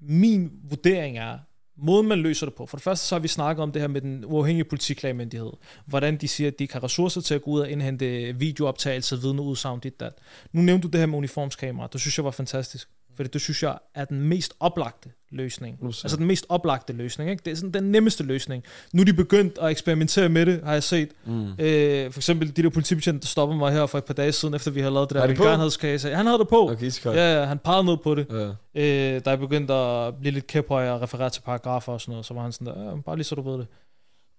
Min vurdering er, måden man løser det på. For det første så har vi snakket om det her med den uafhængige politiklagmyndighed. Hvordan de siger, at de ikke har ressourcer til at gå ud og indhente videooptagelser, vidneudsagn, dit dat. Nu nævnte du det her med uniformskamera. Det synes jeg var fantastisk. For det synes jeg er den mest oplagte løsning. 100%. Altså den mest oplagte løsning. Ikke? Det er sådan den nemmeste løsning. Nu er de begyndt at eksperimentere med det, har jeg set. Mm. Øh, for eksempel de der politibetjente, der stoppede mig her for et par dage siden, efter vi havde lavet det der velgørenhedskage. Han havde det på. Okay. Ja, ja, han pegede ned på det. Ja. Øh, der er begyndt at blive lidt kæphøj og referere til paragrafer og sådan noget, så var han sådan der, ja, bare lige så du ved det.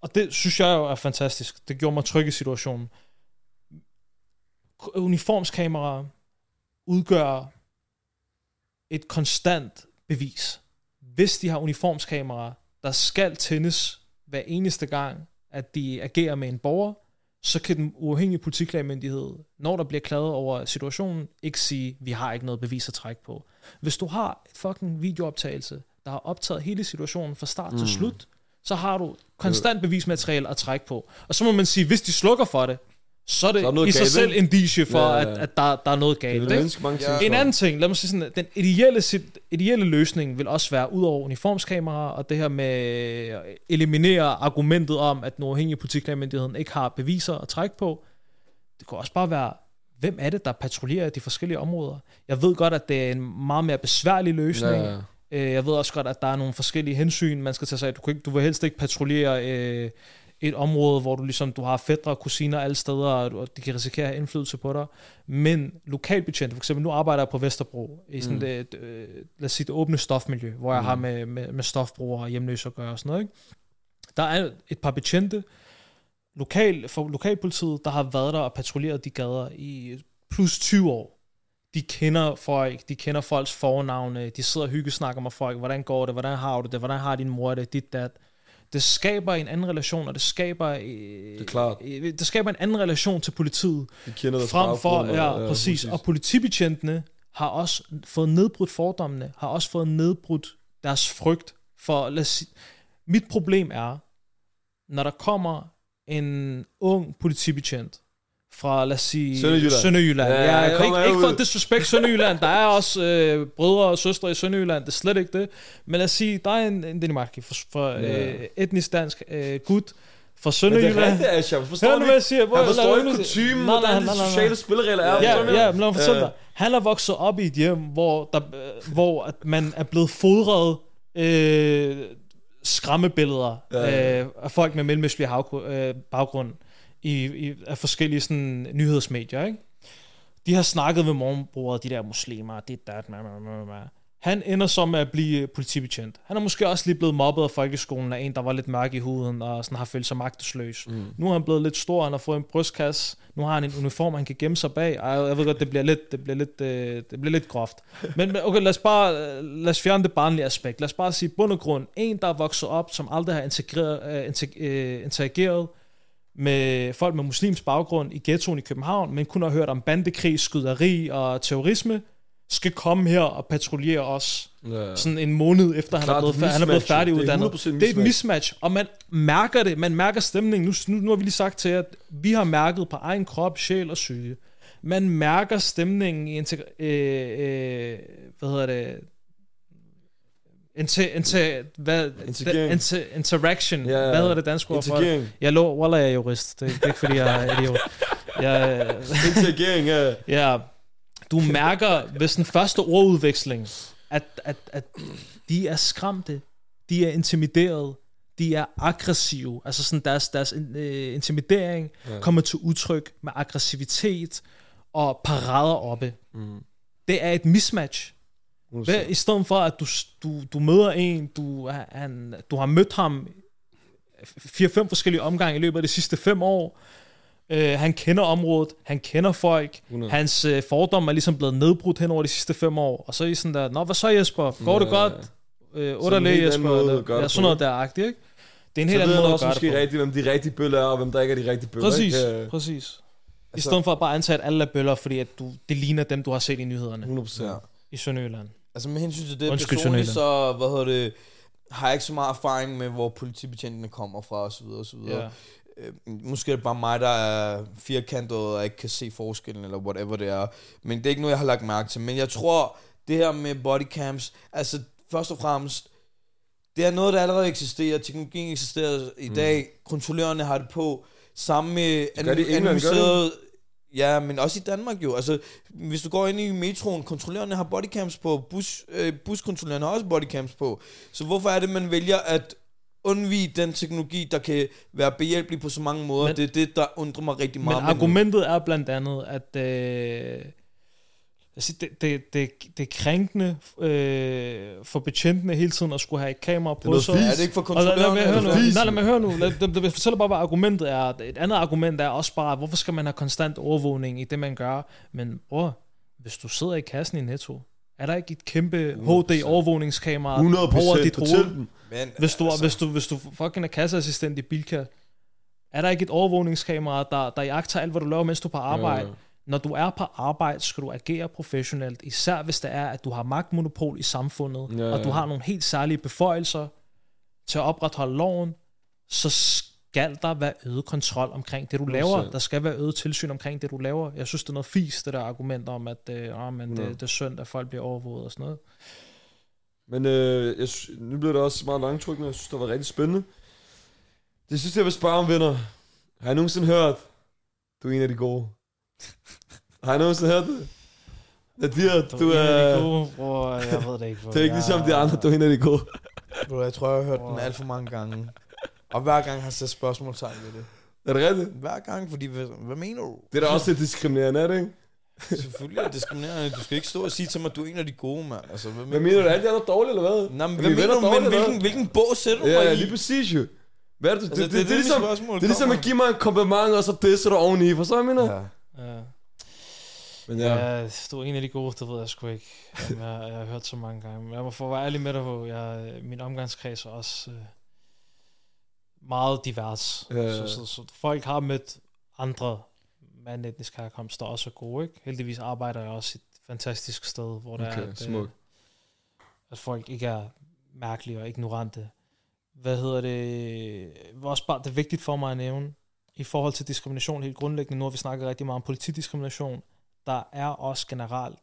Og det synes jeg jo er fantastisk. Det gjorde mig tryg i situationen. Uniformskameraer udgør et konstant bevis. Hvis de har uniformskameraer, der skal tændes hver eneste gang, at de agerer med en borger, så kan den uafhængige politiklagemyndighed, når der bliver klaget over situationen, ikke sige, vi har ikke noget bevis at trække på. Hvis du har et fucking videooptagelse, der har optaget hele situationen fra start mm. til slut, så har du konstant bevismateriale at trække på. Og så må man sige, hvis de slukker for det, så er det, Så er i sig galt, selv ikke? indicie for, Ja, ja, at, at der, der er noget Det galt. er ikke? menneske mange Ja. En anden ting, lad mig sige sådan, den ideelle, sit- ideelle løsning vil også være, ud over uniformskameraer, og det her med at eliminere argumentet om, at den uafhængige politiklagemyndigheden ikke har beviser at trække på. Det kunne også bare være, hvem er det, der patruljerer de forskellige områder? Jeg ved godt, at det er en meget mere besværlig løsning. Ja, ja. Øh, Jeg ved også godt, at der er nogle forskellige hensyn, man skal tage sig af. Du, kan ikke, du vil helst ikke patruljere øh, et område, hvor du ligesom du har fædre og kusiner alle steder, og, de kan risikere at have indflydelse på dig. Men lokalbetjente, for eksempel nu arbejder jeg på Vesterbro, i sådan Mm. det, øh, lad os sige, det åbne stofmiljø, hvor jeg Mm. har med, med, med stofbrugere og hjemløse at gøre og sådan noget. Ikke? Der er et par betjente, lokal, for lokalpolitiet, der har været der og patruljeret de gader i plus 20 år. De kender folk, de kender folks fornavne, de sidder og hyggesnakker med folk, hvordan går det, hvordan har du det, hvordan har din mor det, dit dat. Det skaber en anden relation, og det skaber, øh, det, er klart. øh, det skaber en anden relation til politiet, De kender deres frem for, og- ja, præcis. Og politibetjentene har også fået nedbrudt fordommene, har også fået nedbrudt deres frygt for, lad os sige, mit problem er, når der kommer en ung politibetjent fra, lad os sige, Sønderjylland. Sønderjylland. Ja, Ja, jeg ikke, ikke for at disrespect Sønderjylland. Der er også øh, brødre og søstre i Sønderjylland. Det er slet ikke det. Men lad os sige, der er en, en Danimarki fra, fra Ja. øh, etnisk dansk øh, gut fra Men det er Sønderjylland. rigtigt, Asha. Forstår Hør du nu, hvad jeg siger. Hvor- Han forstår ikke kutumen, hvordan de sociale spilleregler er. Ja, ja, men lad mig fortælle dig. Han er vokset op i et hjem, hvor, der, øh, hvor at man er blevet fodret øh, skræmmebilleder Ja, ja, øh, af folk med mellemøstlig øh, baggrund i, i, af forskellige sådan, nyhedsmedier. Ikke? De har snakket ved morgenbordet, de der muslimer, det der, ma, ma, ma, ma. Han ender så med at blive politibetjent. Han er måske også lige blevet mobbet af folkeskolen af en, der var lidt mørk i huden og sådan har følt sig magtesløs. Mm. Nu er han blevet lidt stor, han har fået en brystkasse, nu har han en uniform, han kan gemme sig bag. Ej, jeg ved godt, det bliver lidt, det bliver lidt, øh, det bliver lidt groft. Men men okay, lad os bare øh, lad os fjerne det barnlige aspekt. Lad os bare sige bund og grund. En, der er vokset op, som aldrig har integreret, integ- øh, interageret med folk med muslimsk baggrund i ghettoen i København, men kun har hørt om bandekrig, skyderi og terrorisme, skal komme her og patruljere os Ja. sådan en måned efter, han er, Klart, blevet, er fær- han er blevet mismatch. færdiguddannet. Det er 100% Det er et mismatch. mismatch, og man mærker det. Man mærker stemningen. Nu, nu, nu har vi lige sagt til jer, at vi har mærket på egen krop, sjæl og psyke. Man mærker stemningen i integ- øh, øh, hvad hedder det, Inter, inter, hvad, Interagering. inter, interaction. Ja, ja. Hvad hedder det danske ord for det? Jeg lå, Wallah, jeg er jurist. Det, det er ikke, fordi jeg er [laughs] idiot. Jeg, Interagering, ja. [laughs] Ja, du mærker ved den første ordudveksling, at, at, at de er skræmte, de er intimideret, de er aggressive. Altså sådan deres, deres øh, intimidering ja. kommer til udtryk med aggressivitet og parader oppe. Mm. Det er et mismatch. Hvad, I stedet for, at du, du, du møder en, du, han, du har mødt ham fire-fem forskellige omgange i løbet af de sidste fem år. Øh, han kender området, han kender folk, 100. hans øh, fordomme er ligesom blevet nedbrudt hen over de sidste fem år. Og så er I sådan der, nå, hvad så Jesper? Går det Ja. godt? Øh, en Otter helt anden Jesper? måde Eller, gøre ja, det sådan noget der agtigt, ikke? Det er en helt anden måde at gøre det på. rigtigt, hvem de rigtige bøller er, og hvem der ikke er de rigtige bøller. Præcis, ikke? Ja, præcis. I Altså- stedet for at bare antage, at alle er bøller, fordi at du, det ligner dem, du har set i nyhederne 100%. Ja. i Sønderjylland. Altså med hensyn til det Undskyld, personligt, så hvad hedder det, har jeg ikke så meget erfaring med, hvor politibetjentene kommer fra, og så videre, og så videre. Ja. Øh, måske er det bare mig, der er firkantet, og ikke kan se forskellen, eller whatever det er. Men det er ikke noget, jeg har lagt mærke til. Men jeg tror, det her med bodycams, altså først og fremmest, det er noget, der allerede eksisterer. Teknologien eksisterer i dag. Kontrollørerne har det på. Sammen med Mm. gør Ja, men også i Danmark jo. Altså, hvis du går ind i metroen, kontrollørerne har bodycams på, bus, øh, buskontrollørerne har også bodycams på. Så hvorfor er det, man vælger at undvige den teknologi, der kan være behjælpelig på så mange måder? Men- Men, det er det, der undrer mig rigtig Men meget. argumentet er blandt andet, at øh, altså det, det, det, det er krænkende øh, for betjentene hele tiden at skulle have et kamera på sig. fis. er det ikke for Og lad, lad kontrollørerne? mig høre nu. Nej, lad mig høre nu. Lad, lad, lad, fortæller bare, hvad argumentet er. Et andet argument er også bare, hvorfor skal man have konstant overvågning i det, man gør? Men bror, hvis du sidder i kassen i Netto, Er der ikke et kæmpe 100%. HD-overvågningskamera 100 over dit hoved? Men, Hvis du, altså, hvis, du, hvis du fucking er kasseassistent i Bilka, er der ikke et overvågningskamera, der, der jagter alt, hvad du laver, mens du er på arbejde? Ja, Ja. Ja. Når du er på arbejde, skal du agere professionelt, især hvis det er, at du har magtmonopol i samfundet, Ja, og du ja. har nogle helt særlige beføjelser til at opretholde loven, så skal der være øget kontrol omkring det, du laver. 100%. Der skal være øget tilsyn omkring det, du laver. Jeg synes, det er noget fis, det der argument om, at øh, oh, men det, 100. det er synd, at folk bliver overvåget og sådan noget. Men øh, jeg, nu bliver det også meget langtrykkende. Jeg synes, det var rigtig spændende. Det synes jeg vil spørge om, venner. Har I nogensinde hørt, du er en af de gode? Har I nogensinde hørt det? Nadir, du, en af er... de gode, bror, jeg ved det ikke. Det er ikke ligesom de andre, du er en af de gode. Bro, jeg tror, jeg har hørt den Wow. alt for mange gange. Og hver gang har jeg sat spørgsmålstegn ved det. Er det rigtigt? Hver gang, fordi, hvad, hvad mener du? Det er da også lidt diskriminerende, er det ikke? Selvfølgelig er det diskriminerende. Du skal ikke stå og sige til mig, at du er en af de gode, mand. Altså, hvad, Hvad mener du? Er alle de andre dårlige, eller hvad? Nå, men Er hvad mener du? Men eller hvilken, hvilken bog sætter du hvad? mig Ja, i? lige præcis jo. Hvad er det, Altså, det, det, det, det, er ligesom, spørgsmål det er ligesom at give mig en kompliment, og så disser du oveni. For så jeg mener? Ja. Men ja. Du er en af de gode, det ved jeg sgu ikke. Jamen, jeg, jeg har hørt så mange gange. Men jeg må få være ærlig med dig på, jeg, min omgangskreds er også øh, meget divers. Ja, ja, Så, så, så, folk har mødt andre med anden etnisk herkomst, der også er gode. Ikke? Heldigvis arbejder jeg også et fantastisk sted, hvor der Okay, er, at, øh, smukt. at folk ikke er mærkelige og ignorante. Hvad hedder det? Også bare det er vigtigt for mig at nævne, i forhold til diskrimination helt grundlæggende, nu har vi snakket rigtig meget om politidiskrimination, der er også generelt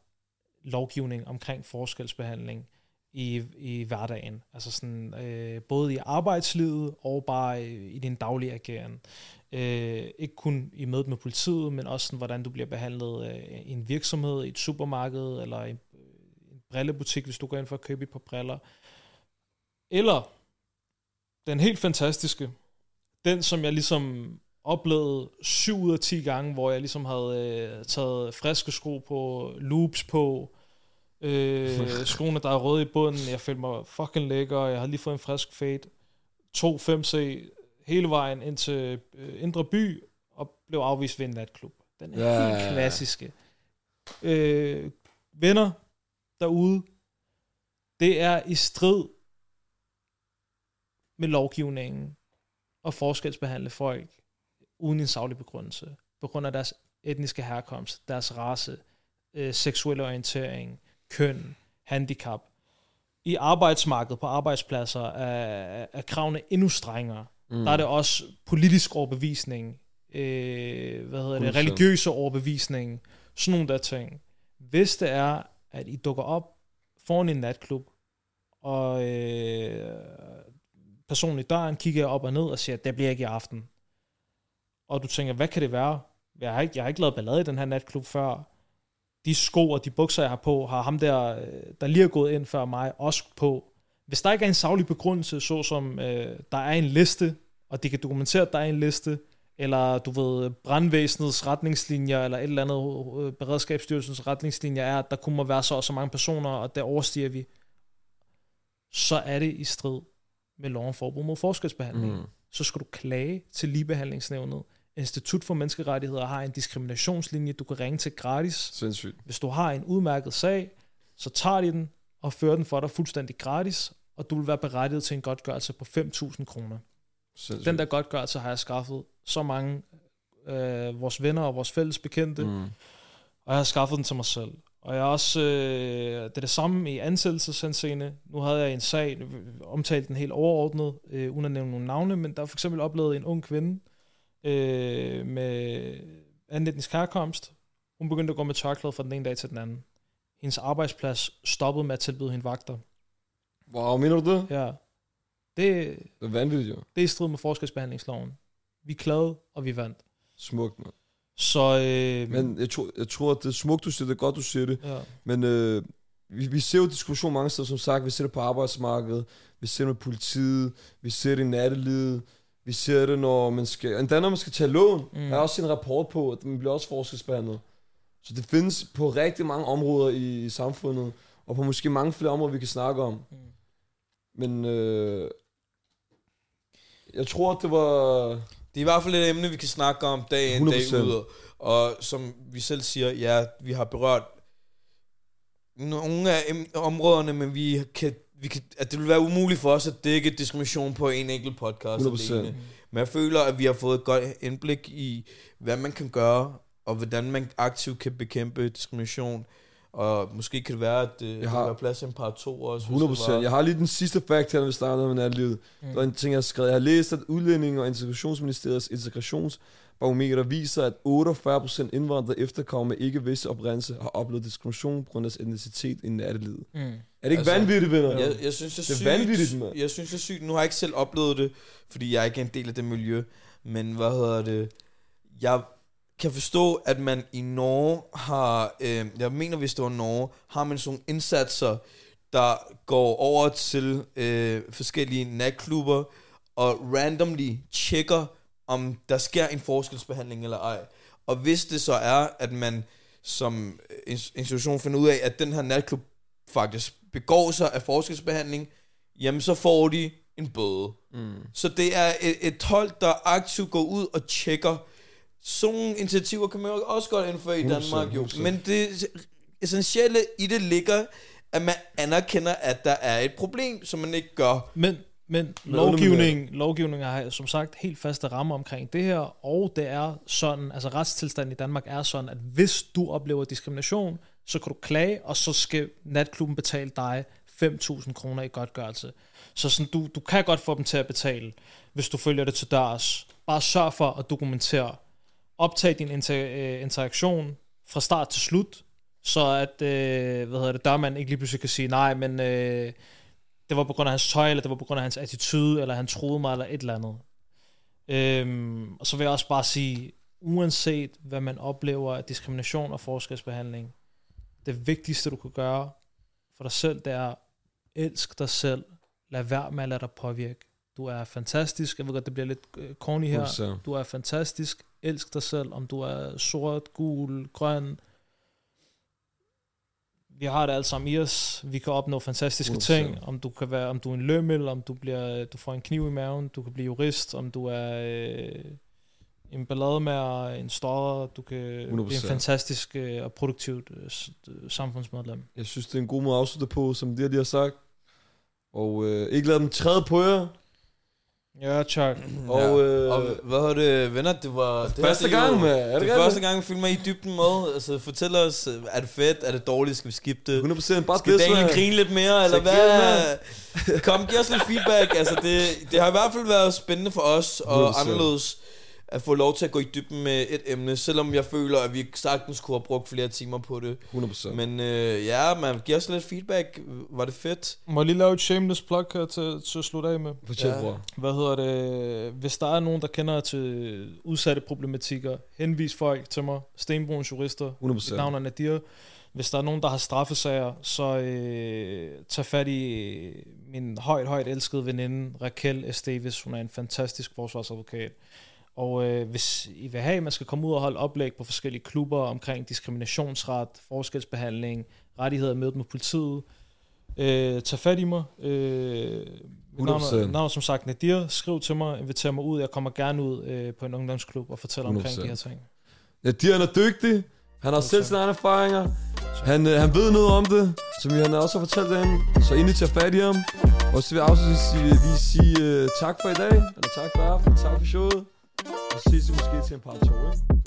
lovgivning omkring forskelsbehandling i, i hverdagen. Altså sådan, øh, både i arbejdslivet og bare i, i din daglige ageren. Øh, ikke kun i mødet med politiet, men også sådan, hvordan du bliver behandlet øh, i en virksomhed, i et supermarked, eller i en, en brillebutik, hvis du går ind for at købe et par briller. Eller den helt fantastiske, den som jeg ligesom oplevede 7 ud af 10 gange, hvor jeg ligesom havde øh, taget friske sko på, loops på, øh, [laughs] skoene, der er røde i bunden, jeg følte mig fucking lækker, jeg havde lige fået en frisk fade, 2 5C hele vejen ind til øh, Indre By, og blev afvist ved en natklub. Den er Ja, helt klassiske. Øh, venner derude, det er i strid med lovgivningen at forskelsbehandle folk uden en savlig begrundelse, på grund af deres etniske herkomst, deres race, øh, seksuelle orientering, køn, handicap. I arbejdsmarkedet, på arbejdspladser, er, er kravene endnu strengere. Mm. Der er det også politisk overbevisning, øh, hvad hedder det, 100%. religiøse overbevisning, sådan nogle der ting. Hvis det er, at I dukker op foran en natklub, og øh, personen i døren kigger op og ned og siger, det bliver ikke i aften. Og du tænker, hvad kan det være? Jeg har ikke, jeg har ikke lavet ballade i den her natklub før. De sko og de bukser, jeg har på, har ham der, øh, der lige er gået ind før mig, også på. Hvis der ikke er en savlig begrundelse, såsom øh, der er en liste, og de kan dokumentere, at der er en liste, eller du ved, brandvæsenets retningslinjer, eller et eller andet øh, beredskabsstyrelsens retningslinjer er, at der kunne må være så og så mange personer, og der overstiger vi, så er det i strid med lov om forbud mod forskelsbehandling. Mm. Så skal du klage til ligebehandlingsnævnet. Institut for Menneskerettigheder har en diskriminationslinje, du kan ringe til gratis. Sindssygt. Hvis du har en udmærket sag, så tager de den og fører den for dig fuldstændig gratis, og du vil være berettiget til en godtgørelse på 5.000 kroner. Den der godtgørelse har jeg skaffet så mange øh, vores venner og vores fælles bekendte, mm. og jeg har skaffet den til mig selv. Og jeg også, øh, det er det samme i ansættelseshenseende. Nu havde jeg en sag, omtalt den helt overordnet, øh, uden at nævne nogle navne, men der er for eksempel oplevet en ung kvinde øh, med anden etnisk herkomst. Hun begyndte at gå med tørklæde fra den ene dag til den anden. Hendes arbejdsplads stoppede med at tilbyde hende vagter. Wow, mener du det? Ja. Det, Det er vanvittigt, jo. det er i strid med forskelsbehandlingsloven. Vi klagede, og vi vandt. Smukt, man. Så, øh, Men jeg tror, jeg tror, at det er smukt, du siger det, er godt, du siger det. ja. Men øh, vi, vi ser jo diskussion mange steder, som sagt. Vi ser det på arbejdsmarkedet, vi ser det med politiet, vi ser det i nattelivet, vi ser det, når man skal... Endda når man skal tage lån, mm. Der er også en rapport på, at man bliver også forskelsbehandlet. Så det findes på rigtig mange områder i, i samfundet, og på måske mange flere områder, vi kan snakke om. Mm. Men øh, jeg tror, at det var... Det er i hvert fald et emne, vi kan snakke om dag ind, dag 100%. ud. Og som vi selv siger, ja, vi har berørt nogle af områderne, men vi kan, vi kan, at det vil være umuligt for os at dække diskrimination på en enkelt podcast. 100%. alene. Men jeg føler, at vi har fået et godt indblik i, hvad man kan gøre, og hvordan man aktivt kan bekæmpe diskrimination. Og måske kan det være, at øh, der har- være plads til en par to også. hvis 100 det var- Jeg har lige den sidste fact her, når vi starter med natlivet. Mm. Der er en ting, jeg har skrevet. Jeg har læst, at Udlændinge- og Integrationsministeriets integrationsbarometer viser, at 48% indvandrere efterkommere med ikke-visse oprindelse har oplevet diskrimination på grund af deres etnicitet i nattelivet. Mm. Er det ikke Altså, vanvittigt, venner? Jeg, jeg synes, det er, sygt. vanvittigt, mand. Jeg synes, det er sygt. Nu har jeg ikke selv oplevet det, fordi jeg ikke er en del af det miljø. Men hvad hedder det? Jeg kan forstå, at man i Norge har, øh, jeg mener, hvis det var Norge, har man sådan nogle indsatser, der går over til øh, forskellige natklubber og randomly tjekker, om der sker en forskelsbehandling eller ej. Og hvis det så er, at man som ins- institution finder ud af, at den her natklub faktisk begår sig af forskelsbehandling, jamen så får de en bøde. Mm. Så det er et, et hold, der aktivt går ud og tjekker. Sådan initiativer kan man jo også godt indføre i 100%, Danmark, jo. 100%. Men det essentielle i det ligger, at man anerkender, at der er et problem, som man ikke gør. Men, men lovgivning, lovgivning har som sagt helt faste rammer omkring det her, og det er sådan, altså retstilstanden i Danmark er sådan, at hvis du oplever diskrimination, så kan du klage, og så skal natklubben betale dig 5.000 kroner i godtgørelse. Så sådan, du, du kan godt få dem til at betale, hvis du følger det til dørs. Bare sørg for at dokumentere. Optag din inter, øh, interaktion fra start til slut, så at, øh, hvad hedder det, dørmanden ikke lige pludselig kan sige, nej, men øh, det var på grund af hans tøj, eller det var på grund af hans attitude, eller han troede mig, eller et eller andet. Øhm, og så vil jeg også bare sige, uanset hvad man oplever af diskrimination og forskelsbehandling, det vigtigste du kan gøre for dig selv, det er, elsk dig selv. Lad være med at lade dig påvirke. Du er fantastisk. Jeg ved godt, det bliver lidt øh, corny her. 100%. Du er fantastisk. Elsk dig selv, om du er sort, gul, grøn. Vi har det alle sammen i os. Vi kan opnå fantastiske 100%. ting. Om du kan være, om du er en lømmel, om du bliver, du får en kniv i maven, du kan blive jurist, om du er øh, en ballademager, en stodder, du kan 100%. blive en 100%. fantastisk øh, og produktivt øh, øh, samfundsmedlem. Jeg synes, det er en god måde at afslutte på, som de lige har sagt. Og øh, ikke lade dem træde på jer. Ja, Chuck. Og, ja. øh, og hvad hedder det, venner, det var... Det her, Første det er gang, jo- mand. Er det Det første gang, vi filmer i dybden med. Altså, fortæl os, øh, er det fedt, er det dårligt, skal vi skippe det? 100% bare Skal det, Daniel grine lidt mere, eller hvad? Kom, giv os lidt feedback. Altså, det, det har i hvert fald været spændende for os, og 100%. anderledes at få lov til at gå i dybden med et emne, selvom jeg føler, at vi sagtens kunne have brugt flere timer på det. 100%. Men øh, ja, man, giv os lidt feedback. Var det fedt? Må jeg lige lave et shameless plug her til, til at slutte af med? Fortæl, Ja. bror. Hvad hedder det? Hvis der er nogen, der kender til udsatte problematikker, henvis folk til mig. Stenbruns jurister. 100%. Mit navn er Nadir. Hvis der er nogen, der har straffesager, så øh, tag fat i min højt, højt elskede veninde, Raquel S. Davis. Hun er en fantastisk forsvarsadvokat. Og øh, hvis I vil have, at man skal komme ud og holde oplæg på forskellige klubber omkring diskriminationsret, forskelsbehandling, rettigheder, møde med politiet, øh, tag fat i mig. Øh, mit navn, er, 100%. navn er som sagt Nadir. Skriv til mig, inviter mig ud. Jeg kommer gerne ud øh, på en ungdomsklub og fortæller omkring 100%. de her ting. Ja, Dian er dygtig. Han har selv sine egne erfaringer. Han, øh, han ved noget om det, som han også har fortalt derinde. Så endelig tage fat i ham. Og så vil jeg afslutningsvis sige, sige uh, tak for i dag. Eller tak for aften. Tak for showet. Og så ses vi måske til en par tårer.